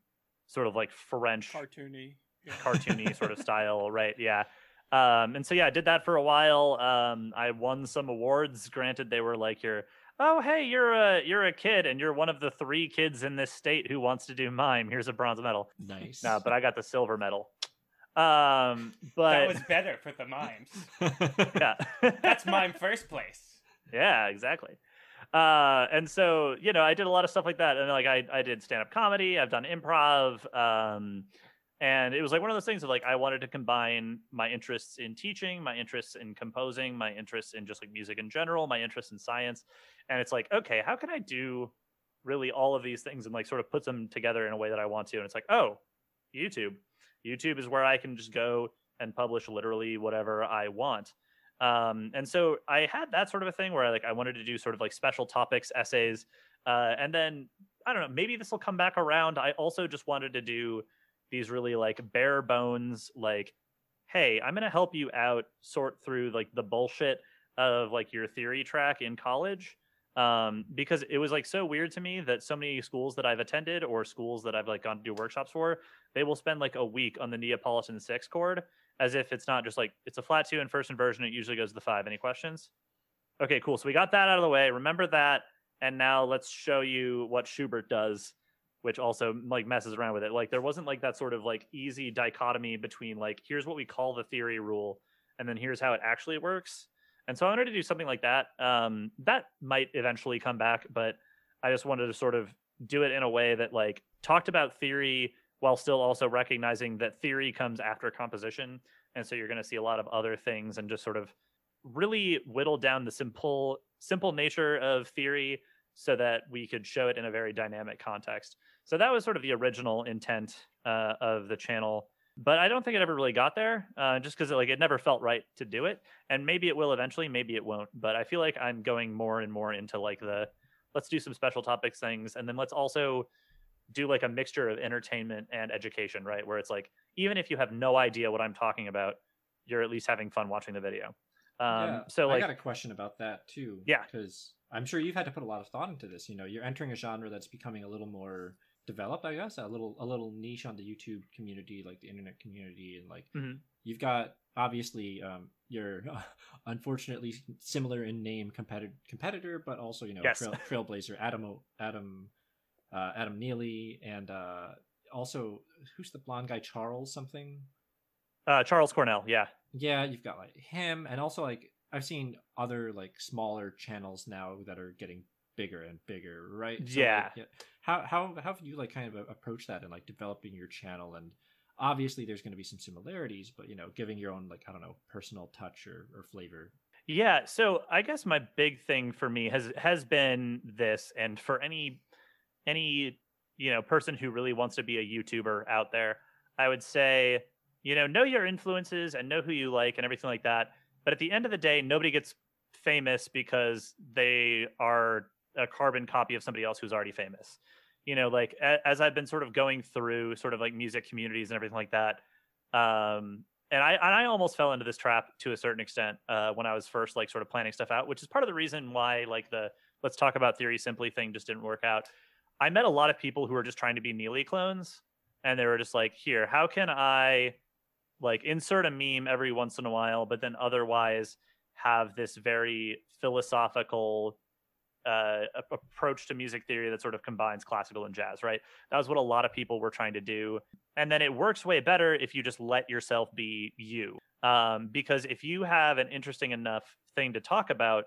S3: sort of like French
S4: Cartoony. Yeah.
S3: cartoony sort of style, right? Yeah. Um, and so yeah, I did that for a while. Um, I won some awards. Granted, they were like your, oh hey, you're a you're a kid and you're one of the three kids in this state who wants to do mime. Here's a bronze medal.
S2: Nice.
S3: No, but I got the silver medal. Um, but
S1: that was better for the mimes.
S3: yeah,
S1: That's mime first place.
S3: Yeah, exactly. uh, and so you know, I did a lot of stuff like that, and like I I did stand up comedy. I've done improv. Um, and it was like one of those things of like I wanted to combine my interests in teaching, my interests in composing, my interests in just like music in general, my interest in science, and it's like okay, how can I do really all of these things and like sort of put them together in a way that I want to? And it's like oh, YouTube. YouTube is where I can just go and publish literally whatever I want. Um, and so I had that sort of a thing where I like I wanted to do sort of like special topics, essays, uh, and then I don't know, maybe this will come back around. I also just wanted to do these really like bare bones, like, hey, I'm gonna help you out sort through like the bullshit of like your theory track in college. Um, because it was like so weird to me that so many schools that I've attended or schools that I've like gone to do workshops for, they will spend like a week on the Neapolitan six chord as if it's not just like it's a flat two in first inversion. It usually goes to the five. Any questions? Okay, cool. So we got that out of the way. Remember that. And now let's show you what Schubert does, which also like messes around with it. Like there wasn't like that sort of like easy dichotomy between like here's what we call the theory rule, and then here's how it actually works. And so I wanted to do something like that. Um, that might eventually come back, but I just wanted to sort of do it in a way that like talked about theory while still also recognizing that theory comes after composition. And so you're going to see a lot of other things and just sort of really whittle down the simple simple nature of theory so that we could show it in a very dynamic context. So that was sort of the original intent uh, of the channel but I don't think it ever really got there, uh, just because like it never felt right to do it. And maybe it will eventually, maybe it won't. But I feel like I'm going more and more into like the let's do some special topics things, and then let's also do like a mixture of entertainment and education, right? Where it's like even if you have no idea what I'm talking about, you're at least having fun watching the video. Um,
S2: yeah,
S3: so like,
S2: I got a question about that too.
S3: Yeah.
S2: because I'm sure you've had to put a lot of thought into this. You know, you're entering a genre that's becoming a little more developed, I guess, a little a little niche on the YouTube community, like the internet community, and like
S3: Mhm.
S2: you've got obviously um, your unfortunately similar in name competitor competitor, but also you know
S3: Yes.
S2: trail, trailblazer Adam Adam uh, Adam Neely, and uh, also who's the blonde guy Charles something.
S3: uh, Charles Cornell, yeah,
S2: Yeah, you've got like him, and also like I've seen other like smaller channels now that are getting bigger and bigger, right? like,
S3: Yeah.
S2: how how how have you like kind of a- approach that and like developing your channel? And obviously, there's going to be some similarities, but you know, giving your own like I don't know personal touch or, or flavor.
S3: Yeah, so I guess my big thing for me has has been this and for any any you know person who really wants to be a YouTuber out there, I would say, you know, know your influences and know who you like and everything like that. But at the end of the day, nobody gets famous because they are a carbon copy of somebody else who's already famous. You know, like a, as I've been sort of going through sort of like music communities and everything like that, um, and I and I almost fell into this trap to a certain extent uh, when I was first like sort of planning stuff out, which is part of the reason why like the let's talk about theory simply thing just didn't work out. I met a lot of people who were just trying to be Neely clones, and they were just like, "Here, how can I like insert a meme every once in a while, but then otherwise have this very philosophical uh, a- approach to music theory that sort of combines classical and jazz, right? That was what a lot of people were trying to do. And then it works way better if you just let yourself be you. Um, because if you have an interesting enough thing to talk about,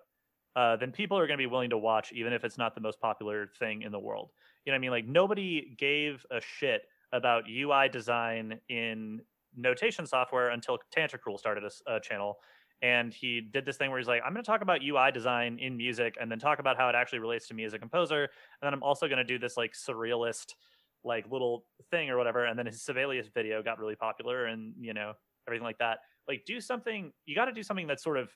S3: uh, then people are going to be willing to watch, even if it's not the most popular thing in the world. You know what I mean? Like nobody gave a shit about UI design in notation software until Tantacrul started a channel and he did this thing where he's like, I'm going to talk about UI design in music and then talk about how it actually relates to me as a composer. And then I'm also going to do this like surrealist, like little thing or whatever. And then his Sibelius video got really popular and, you know, everything like that. Like, do something, you got to do something that sort of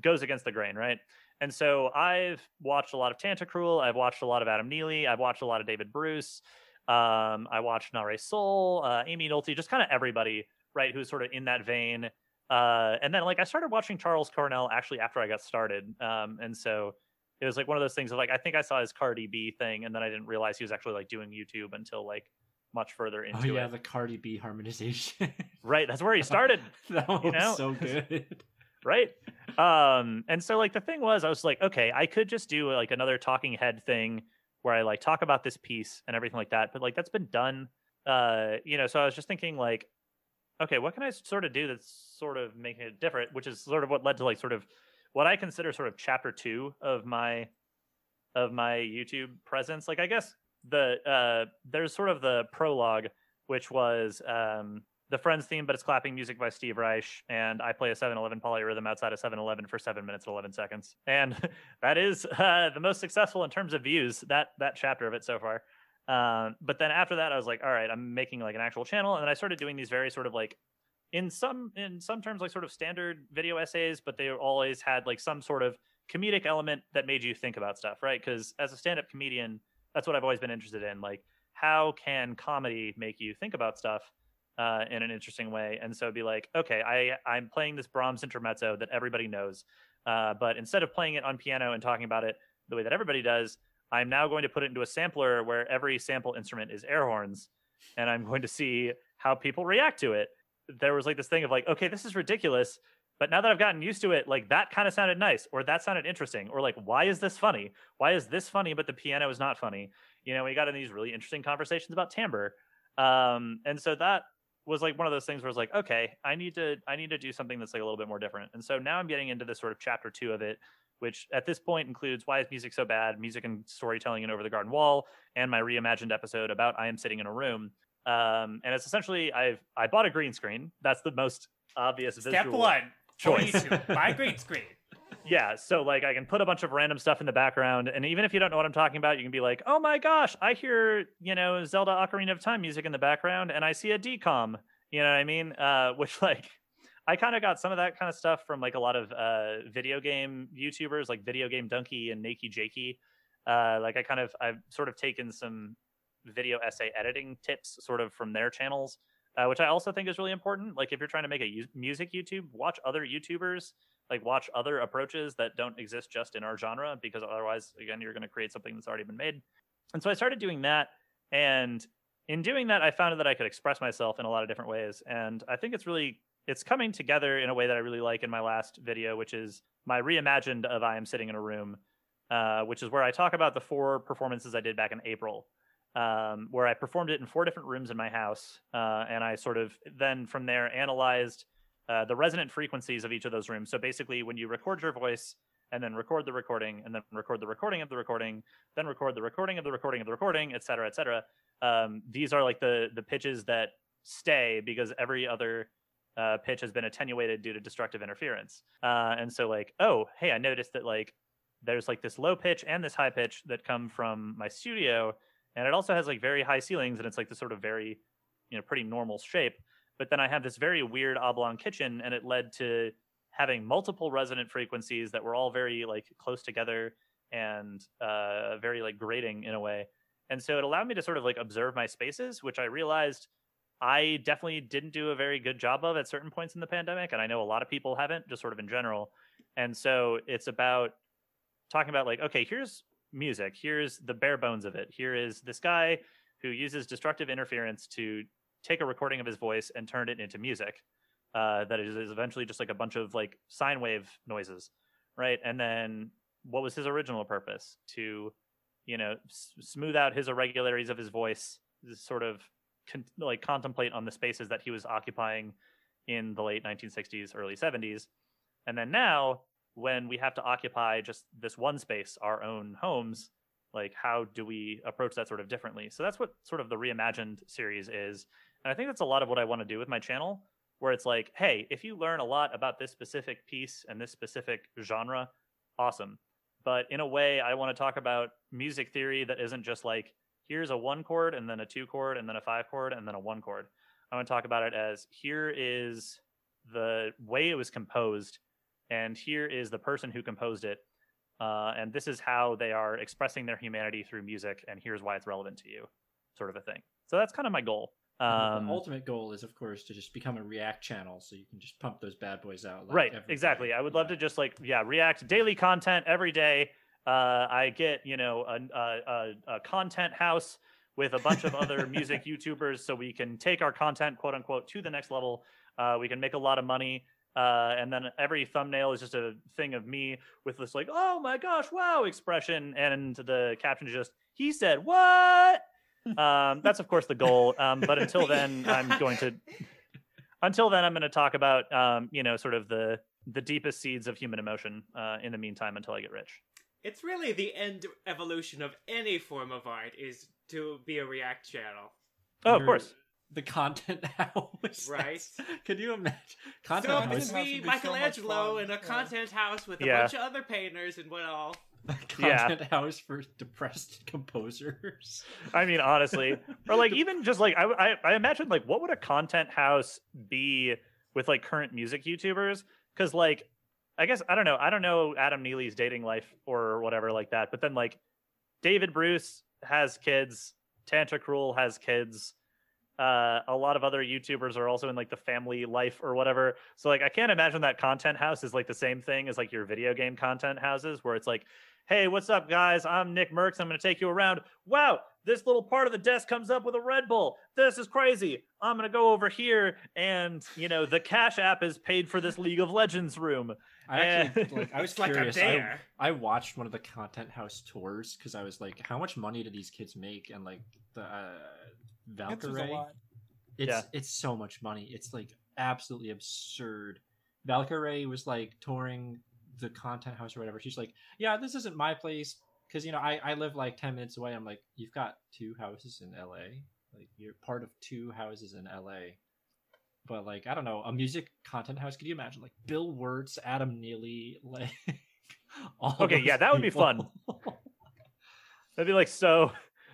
S3: goes against the grain, right? And so I've watched a lot of Tantacrul. I've watched a lot of Adam Neely. I've watched a lot of David Bruce. Um, I watched Nahre Sol, uh, Amy Nolte, just kind of everybody, right, who's sort of in that vein uh and then like i started watching charles cornell actually after i got started um and so it was like one of those things of like i think i saw his cardi b thing and then i didn't realize he was actually like doing youtube until like much further into it.
S2: Oh yeah,
S3: it
S2: the Cardi B harmonization.
S3: right that's where he started
S2: that one
S3: you
S2: was
S3: know?
S2: so good.
S3: right um and so like the thing was i was like okay i could just do like another talking head thing where i like talk about this piece and everything like that but like that's been done uh you know so i was just thinking like okay what can i sort of do that's sort of making it different which is sort of what led to like sort of what i consider sort of chapter two of my of my YouTube presence. Like I guess the uh there's sort of the prologue, which was um the Friends theme, but it's clapping music by Steve Reich, and I play a 7-Eleven polyrhythm outside of 7-Eleven for seven minutes and 11 seconds, and that is uh, the most successful in terms of views. That that chapter of it so far. Um, but then after that, I was like, all right, I'm making like an actual channel, and then I started doing these very sort of like in some in some terms like sort of standard video essays, but they always had like some sort of comedic element that made you think about stuff, right? Because as a stand-up comedian, that's what I've always been interested in. Like, how can comedy make you think about stuff uh, in an interesting way? And so be like, okay, I I'm playing this Brahms intermezzo that everybody knows, uh, but instead of playing it on piano and talking about it the way that everybody does, I'm now going to put it into a sampler where every sample instrument is air horns, and I'm going to see how people react to it. There was like this thing of like, okay, this is ridiculous, but now that I've gotten used to it, like that kind of sounded nice, or that sounded interesting, or like, why is this funny? Why is this funny, but the piano is not funny? You know, we got in these really interesting conversations about timbre, um, and so that was like one of those things where it's like, okay, I need to, I need to do something that's like a little bit more different. And so now I'm getting into this sort of chapter two of it, which at this point includes why is music so bad, music and storytelling and over the garden wall, and my reimagined episode about I am sitting in a room. Um, and it's essentially I've I bought a green screen. That's the most obvious
S1: Step
S3: visual
S1: one.
S3: choice.
S1: Buy green screen.
S3: yeah, so like I can put a bunch of random stuff in the background, and even if you don't know what I'm talking about, you can be like, "Oh my gosh, I hear you know Zelda Ocarina of Time music in the background, and I see a decom." You know what I mean? Uh, which like I kind of got some of that kind of stuff from like a lot of uh, video game YouTubers, like Video Game Donkey and Nakey Jakey. Uh, like I kind of I've sort of taken some video essay editing tips sort of from their channels, uh, which I also think is really important. Like if you're trying to make a u- music YouTube, watch other YouTubers, like watch other approaches that don't exist just in our genre, because otherwise, again, you're going to create something that's already been made. And so I started doing that, and in doing that, I found that I could express myself in a lot of different ways, and I think it's really it's coming together in a way that I really like in my last video, which is my reimagined of I am sitting in a room, uh, which is where I talk about the four performances I did back in April um, where I performed it in four different rooms in my house, uh, and I sort of then from there analyzed uh, the resonant frequencies of each of those rooms. So basically, when you record your voice and then record the recording, and then record the recording of the recording, then record the recording of the recording of the recording, et cetera, et cetera. Um, these are like the the pitches that stay because every other uh, pitch has been attenuated due to destructive interference. Uh, and so, like, oh, hey, I noticed that like there's like this low pitch and this high pitch that come from my studio. And it also has like very high ceilings and it's like this sort of very you know pretty normal shape. But then i have this very weird oblong kitchen and it led to having multiple resonant frequencies that were all very like close together and uh, very like grating in a way. And so it allowed me to sort of like observe my spaces which i realized i definitely didn't do a very good job of at certain points in the pandemic and i know a lot of people haven't just sort of in general and so it's about talking about like okay here's music. Here's the bare bones of it. Here is this guy who uses destructive interference to take a recording of his voice and turn it into music. Uh, that is, is eventually just like a bunch of like sine wave noises, right? And then what was his original purpose? To, you know, s- smooth out his irregularities of his voice, sort of con- like contemplate on the spaces that he was occupying in the late 1960s, early 70s. And then now when we have to occupy just this one space, our own homes, like how do we approach that sort of differently? So that's what sort of the reimagined series is. And I think that's a lot of what I want to do with my channel, where it's like, hey, if you learn a lot about this specific piece and this specific genre, awesome. But in a way, I want to talk about music theory that isn't just like, here's a one chord and then a two chord and then a five chord and then a one chord. I want to talk about it as here is the way it was composed and here is the person who composed it uh, and this is how they are expressing their humanity through music and here's why it's relevant to you sort of a thing so that's kind of my goal um,
S2: the ultimate goal is, of course, to just become a React channel, so you can just pump those bad boys out. Like
S3: right exactly
S2: day.
S3: i would love to just like yeah react daily content every day uh, i get you know a, a, a, a content house with a bunch of other music youtubers so we can take our content quote unquote to the next level. Uh, we can make a lot of money. Uh, and then every thumbnail is just a thing of me with this like oh my gosh wow expression. And the caption is just he said what? Um, that's of course the goal. Um, but until then i'm going to until then i'm going to talk about um, you know sort of the the deepest seeds of human emotion uh, in the meantime until i get rich
S1: It's really the end evolution of any form of art is to be a React channel.
S3: Oh, of
S2: You're
S3: course.
S2: The content house.
S1: Right.
S2: Can you imagine? Content
S1: so
S2: house.
S4: house would be
S1: Michelangelo,
S4: fun.
S1: in a
S4: Yeah.
S1: content house with a
S3: Yeah.
S1: bunch of other painters and what all.
S3: Yeah.
S2: content house for depressed composers.
S3: I mean, honestly, or like even just like I, I, I imagine like what would a content house be with like current music YouTubers? Because like, I guess I don't know. I don't know Adam Neely's dating life or whatever like that. But then like, David Bruce has kids. Tantacrul has kids. Uh, a lot of other YouTubers are also in like the family life or whatever. So like, I can't imagine that content house is like the same thing as like your video game content houses, where it's like, hey, what's up, guys? I'm Nick Mercs. I'm to take you around. Wow, this little part of the desk comes up with a Red Bull. This is crazy. I'm to go over here, and you know, the Cash App is paid for this League of Legends room.
S2: I actually like. I was
S1: like
S2: curious. I. I watched one of the content house tours because I was like, how much money do these kids make? And like the uh,
S4: It's Valkyrae,
S2: it's
S3: Yeah.
S2: it's so much money. It's like absolutely absurd. Valkyrae was like touring the content house or whatever. She's like, yeah, this isn't my place because you know I I live like ten minutes away. I'm like, you've got two houses in L.A. Like you're part of two houses in L.A. But like I don't know, a music content house. Could you imagine like Bill Wirtz, Adam Neely, like all
S3: Okay, yeah, that would be fun. That'd be like so,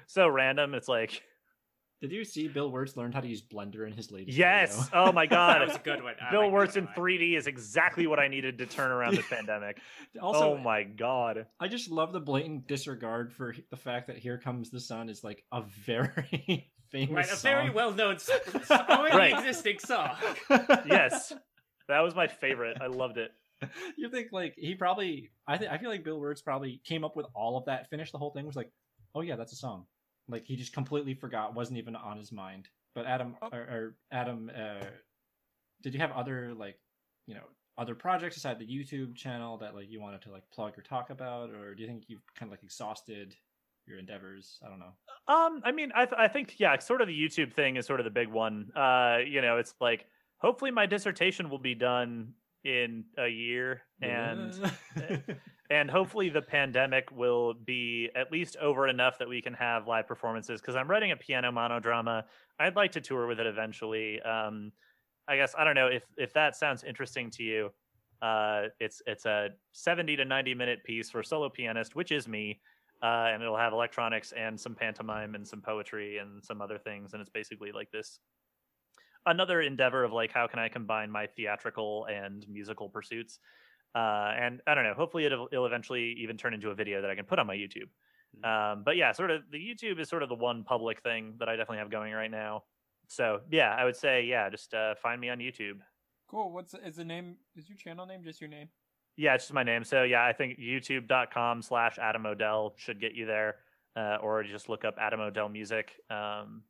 S3: so random. It's like,
S2: Did you see Bill Wirtz learned how to use Blender in his latest?
S3: yes.
S2: video?
S3: Oh my god,
S1: That
S3: god.
S1: was a good one. I
S3: Bill
S1: like that
S3: Wirtz in
S1: one.
S3: 3D is exactly what I needed to turn around this pandemic.
S2: also,
S3: oh my god.
S2: I just love the blatant disregard for the fact that "Here Comes the Sun" is like a very famous,
S1: Right, a very well-known, s- already
S3: Right.
S1: existing song.
S3: Yes. That was my favorite. I loved it.
S2: you think like he probably? I think I feel like Bill Wirtz probably came up with all of that, finished the whole thing, was like, "Oh yeah, that's a song." Like he just completely forgot, wasn't even on his mind. But Adam
S4: Oh.
S2: or, or Adam, uh, did you have other like, you know, other projects aside the YouTube channel that like you wanted to like plug or talk about, or do you think you've kind of like exhausted your endeavors? I don't know.
S3: Um, I mean, I th- I think yeah, sort of the YouTube thing is sort of the big one. Uh, you know, it's like hopefully my dissertation will be done in a year, and and hopefully the pandemic will be at least over enough that we can have live performances. Because I'm writing a piano monodrama. I'd like to tour with it eventually. Um, I guess I don't know if if that sounds interesting to you. Uh, it's it's a 70 to 90 minute piece for solo pianist, which is me uh, and it'll have electronics and some pantomime and some poetry and some other things and it's basically like this another endeavor of like how can i combine my theatrical and musical pursuits uh, and i don't know hopefully it'll, it'll eventually even turn into a video that i can put on my youtube um, but yeah sort of the youtube is sort of the one public thing that i definitely have going right now so yeah i would say yeah just uh, find me on youtube
S4: Cool. What's is the name? Is your channel name just your name?
S3: Yeah it's just my name so yeah i think youtube.com slash adam odell should get you there uh, or just look up adam odell music um,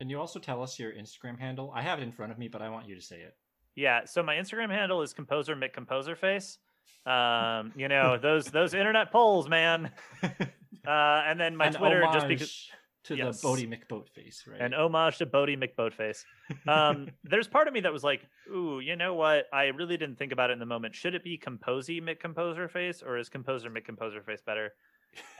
S2: And you also tell us your Instagram handle. I have it in front of me, but I want you to say it.
S3: Yeah, so my Instagram handle is composer Mick Composer Face. Um, you know those those internet polls, man. Uh, and then my
S2: An
S3: Twitter, just because
S2: to
S3: Yes.
S2: the Boaty McBoatface, right?
S3: an homage to Boaty McBoatface. Um, there's part of me that was like, ooh, you know what? I really didn't think about it in the moment. Should it be Composy Mick Composer Face or is Composer Mick Composer Face better?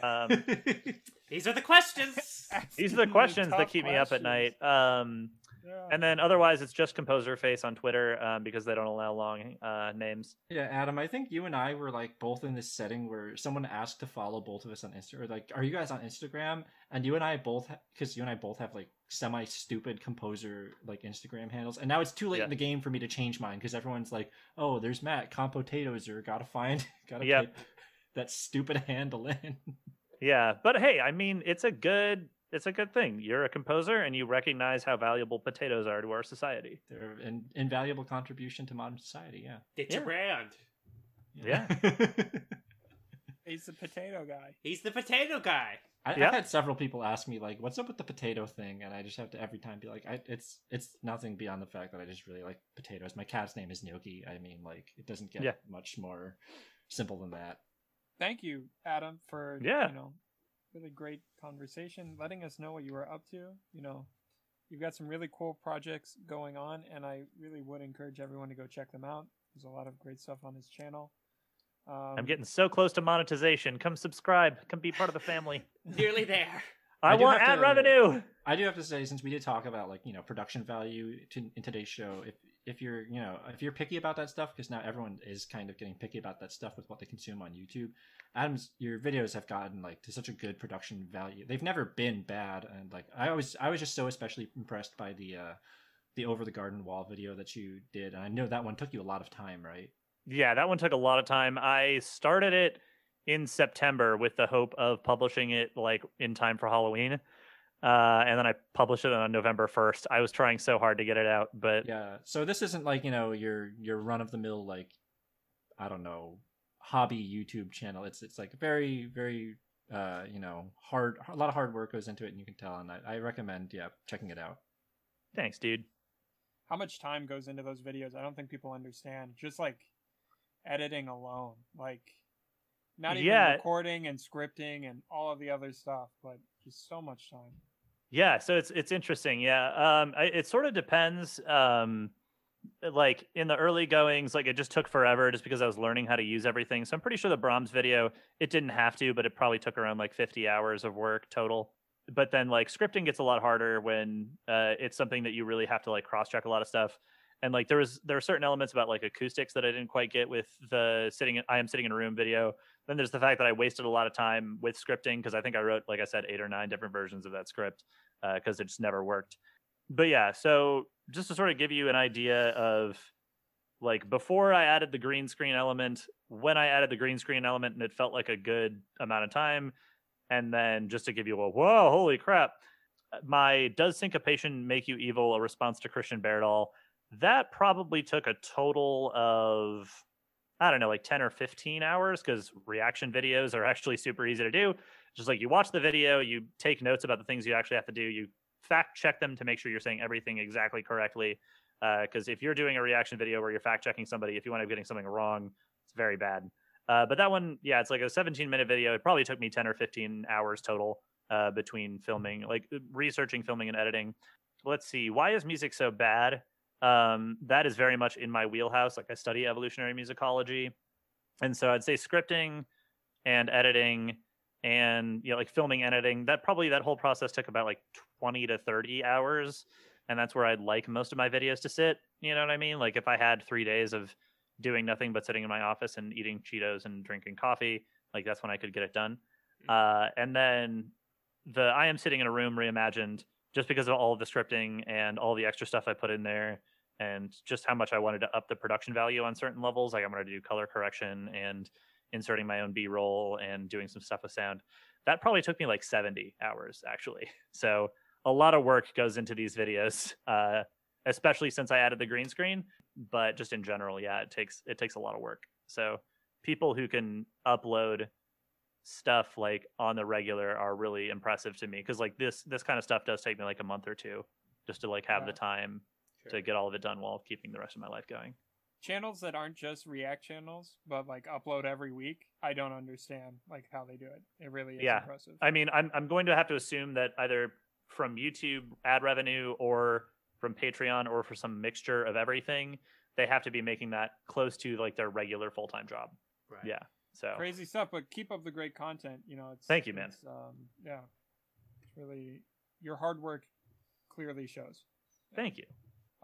S3: Um,
S1: These are the questions.
S3: these are the questions that
S4: Tough
S3: keep me up at night. Um,
S4: Yeah.
S3: and then otherwise, it's just Composer Face on Twitter um, because they don't allow long uh, names.
S2: yeah, Adam, I think you and I were like both in this setting where someone asked to follow both of us on Instagram. Like, are you guys on Instagram? And you and I both, because you and I both have like semi stupid composer like Instagram handles. And now it's too late
S3: Yeah.
S2: in the game for me to change mine because everyone's like, oh, there's Matt, Compotatoes, or gotta find, gotta
S3: Yep.
S2: that stupid handle in.
S3: Yeah, but hey, I mean, it's a good it's a good thing. You're a composer and you recognize how valuable potatoes are to our society.
S2: They're an invaluable contribution to modern society. Yeah.
S1: It's your
S3: Yeah.
S1: brand.
S3: Yeah.
S4: He's the potato guy.
S1: He's the potato guy.
S2: I,
S3: Yeah.
S2: I've had several people ask me like, "What's up with the potato thing?" And I just have to every time be like, I, "It's it's nothing beyond the fact that I just really like potatoes." My cat's name is Gnocchi. I mean, like, it doesn't get
S3: Yeah.
S2: much more simple than that.
S4: Thank you, Adam, for
S3: Yeah.
S4: you know, really great conversation, letting us know what you are up to. You know, you've got some really cool projects going on, and I really would encourage everyone to go check them out. There's a lot of great stuff on his channel. Um,
S3: I'm getting so close to monetization. Come subscribe. Come be part of the family.
S1: Nearly there.
S3: I,
S2: I
S3: want
S2: have
S3: ad
S2: to-
S3: revenue.
S2: I do have to say, since we did talk about like you know production value to, in today's show, if if you're you know if you're picky about that stuff, because now everyone is kind of getting picky about that stuff with what they consume on YouTube. Adams, your videos have gotten like to such a good production value. They've never been bad, and like I always I was just so especially impressed by the uh the over the garden wall video that you did. And I know that one took you a lot of time, right?
S3: Yeah, that one took a lot of time. I started it in September with the hope of publishing it like in time for Halloween. Uh, and then I published it on November 1st. I was trying so hard to get it out, but
S2: Yeah. So this isn't like you know your your run of the mill like I don't know hobby YouTube channel. It's it's like very very uh you know hard a lot of hard work goes into it, and you can tell. And I, I recommend yeah checking it out.
S3: thanks, dude.
S4: how much time goes into those videos? I don't think people understand. Just like editing alone, like not even
S3: Yeah.
S4: recording and scripting and all of the other stuff, but just so much time.
S3: Yeah, so it's it's interesting. Yeah, um, I, it sort of depends. Um, like in the early goings, like it just took forever, just because I was learning how to use everything. So I'm pretty sure the Brahms video, it didn't have to, but it probably took around like 50 hours of work total. But then like scripting gets a lot harder when uh, it's something that you really have to like cross check a lot of stuff. And like there was there are certain elements about like acoustics that I didn't quite get with the sitting. I am sitting in a room video. Then there's the fact that I wasted a lot of time with scripting because I think I wrote, like I said, eight or nine different versions of that script because it just never worked. But yeah, so just to sort of give you an idea of like before I added the green screen element, when I added the green screen element, and it felt like a good amount of time, and then just to give you a whoa, holy crap, uh, my does syncopation make you evil? A response to Christian Bairdoll. That probably took a total of I don't know, like 10 or 15 hours because reaction videos are actually super easy to do. Just like you watch the video, you take notes about the things you actually have to do, you fact check them to make sure you're saying everything exactly correctly. Because if you're doing a reaction video where you're fact checking somebody, if you wind up getting something wrong, it's very bad. Uh, but that one, yeah, it's like a 17 minute video. It probably took me 10 or 15 hours total uh, between filming, like uh, researching, filming, and editing. Let's see. Why is music so bad? Um, that is very much in my wheelhouse. Like I study evolutionary musicology, and so I'd say scripting and editing and you know like filming editing that probably that whole process took about like 20 to 30 hours and that's where i'd like most of my videos to sit you know what i mean like if i had three days of doing nothing but sitting in my office and eating cheetos and drinking coffee like that's when i could get it done uh, and then the i am sitting in a room reimagined just because of all of the scripting and all the extra stuff i put in there and just how much i wanted to up the production value on certain levels. Like i'm going to do color correction and inserting my own b-roll and doing some stuff with sound. That probably took me like 70 hours actually. So a lot of work goes into these videos uh, especially since i added the green screen but just in general yeah it takes it takes a lot of work. So people who can upload stuff like on the regular are really impressive to me because like this this kind of stuff does take me like a month or two just to like have the
S4: Yeah.
S3: Time to get all of it done while keeping the rest of my life going
S4: Channels that aren't just React channels, but like upload every week, I don't understand like how they do it. It really is
S3: Yeah.
S4: impressive.
S3: I mean, I'm I'm going to have to assume that either from YouTube ad revenue or from Patreon or for some mixture of everything, they have to be making that close to like their regular full time job.
S1: Right.
S3: Yeah. So
S4: Crazy stuff, but keep up the great content. You know, it's
S3: Thank you, man.
S4: it's, um, yeah, it's really your hard work clearly shows.
S3: thank you.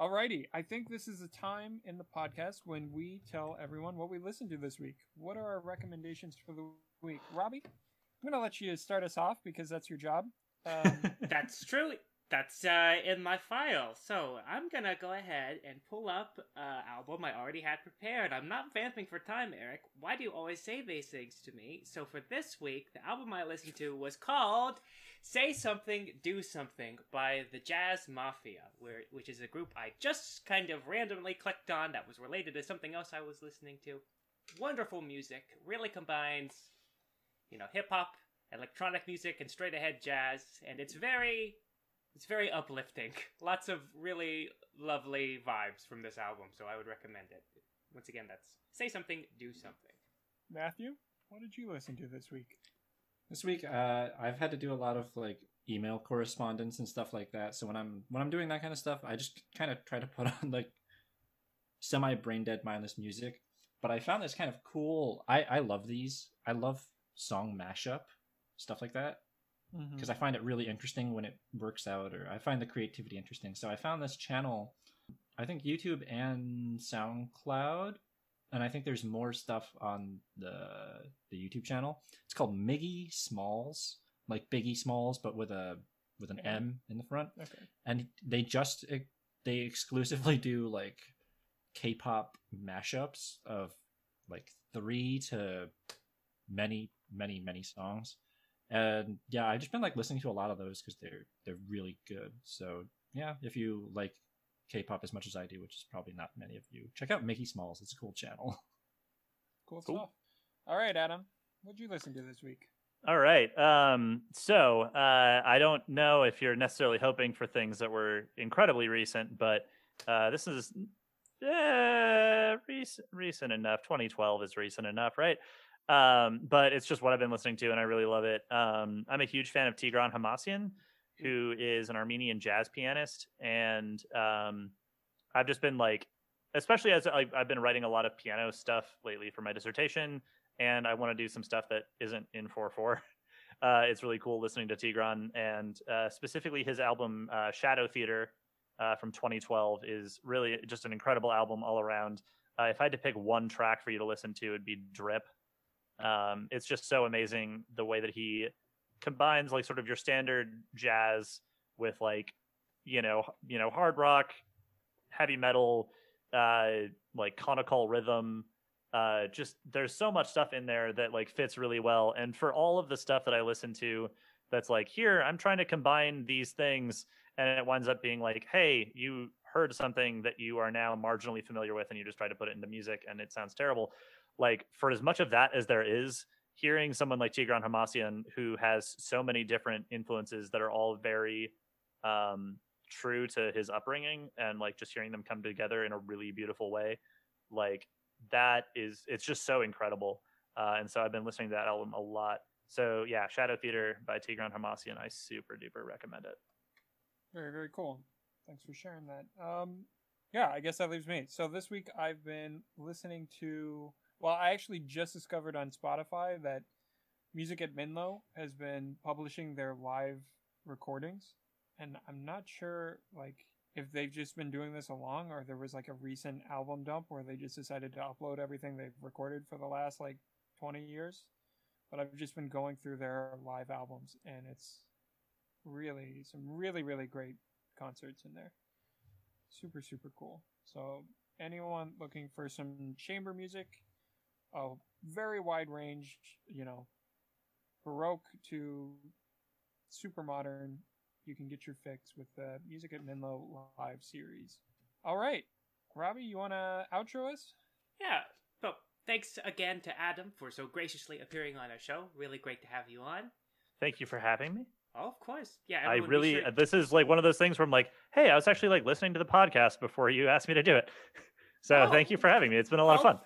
S4: Alrighty, I think this is a time in the podcast when we tell everyone what we listened to this week. What are our recommendations for the week, Robbie? I'm gonna let you start us off because that's your job. Um,
S1: That's true. That's uh, in my file. So I'm gonna go ahead and pull up uh, album I already had prepared. I'm not vamping for time, Eric. Why do you always say these things to me? So for this week, the album I listened to was called "Say Something, Do Something" by the Jazz Mafia, where, which is a group I just kind of randomly clicked on that was related to something else I was listening to. Wonderful music, really combines, you know, hip hop, electronic music, and straight ahead jazz, and it's very it's very uplifting. Lots of really lovely vibes from this album, so I would recommend it. Once again, that's say something, do something.
S4: Matthew, what did you listen to this week?
S2: This week, uh, I've had to do a lot of like email correspondence and stuff like that. So when I'm when I'm doing that kind of stuff, I just kind of try to put on like semi brain dead mindless music. but I found this kind of cool. I I love these. I love song mashup stuff like that because I find it really interesting when it works out, or I find the creativity interesting. So I found this channel, I think YouTube and SoundCloud, and I think there's more stuff on the the YouTube channel. It's called Miggy Smalls, like Biggie Smalls, but with a with an M in the front
S4: Okay.
S2: and they just they exclusively do like K-pop mashups of like three to many many many songs and yeah i've just been like listening to a lot of those because they're they're really good so yeah if you like k-pop as much as i do which is probably not many of you check out mickey smalls it's a cool channel
S4: Cool,
S3: Cool.
S4: stuff. All right, Adam. What'd you listen to this week?
S3: All right. Um, so uh, I don't know if you're necessarily hoping for things that were incredibly recent, but uh, this is uh, recent, recent enough. 2012 is recent enough, right? Um, but it's just what I've been listening to, and I really love it. Um, I'm a huge fan of Tigran Hamasyan, who is an Armenian jazz pianist, and um, I've just been like, especially as I've been writing a lot of piano stuff lately for my dissertation, and I want to do some stuff that isn't in 4/4. Uh, it's really cool listening to Tigran, and uh, specifically his album uh, Shadow Theater uh, from 2012 is really just an incredible album all around. Uh, if I had to pick one track for you to listen to, it'd be Drip. Um, it's just so amazing the way that he combines like sort of your standard jazz with like you know you know hard rock, heavy metal, uh, like conical rhythm. Uh, just there's so much stuff in there that like fits really well. And for all of the stuff that I listen to, that's like here I'm trying to combine these things, and it winds up being like, hey, you heard something that you are now marginally familiar with, and you just try to put it into music, and it sounds terrible. Like for as much of that as there is, hearing someone like Tigran Hamasyan who has so many different influences that are all very um, true to his upbringing, and like just hearing them come together in a really beautiful way, like that is it's just so incredible. Uh, and so I've been listening to that album a lot. So yeah, Shadow Theater by Tigran Hamasyan, I super duper recommend it.
S4: Very, very cool. Thanks for sharing that. Um, yeah, I guess that leaves me. So this week I've been listening to. Well, I actually just discovered on Spotify that Music at Menlo has been publishing their live recordings, and I'm not sure like if they've just been doing this along or there was like a recent album dump where they just decided to upload everything they've recorded for the last like 20 years. But I've just been going through their live albums, and it's really some really really great concerts in there super super cool so anyone looking for some chamber music a very wide range you know baroque to super modern you can get your fix with the music at menlo live series all right robbie you want to outro us
S1: Yeah. Well, thanks again to Adam for so graciously appearing on our show. Really great to have you on.
S3: Thank you for having me.
S1: Oh, of course. Yeah.
S3: I really
S1: sure-
S3: this is like one of those things where I'm like, hey, I was actually like listening to the podcast before you asked me to do it. So
S1: Oh.
S3: thank you for having me. It's been a lot of
S1: Oh,
S3: fun.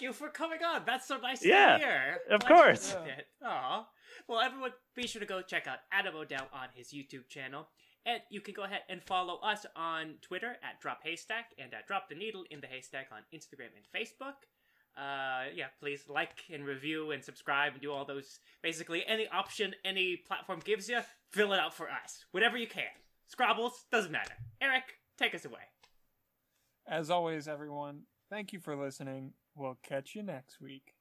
S1: Thank you for coming on. That's so nice
S3: Yeah,
S1: to hear.
S3: of
S1: Glad
S3: course.
S1: you. Aw. Well, everyone, be sure to go check out Adam O'Dell on his YouTube channel. And you can go ahead and follow us on Twitter at Drop Haystack and at Drop the Needle in the Haystack on Instagram and Facebook. Uh, yeah, please like and review and subscribe and do all those. Basically, any option any platform gives you, fill it out for us. Whatever you can. Scrabbles, doesn't matter. Eric, take us away.
S4: as always everyone thank you for listening we'll catch you next week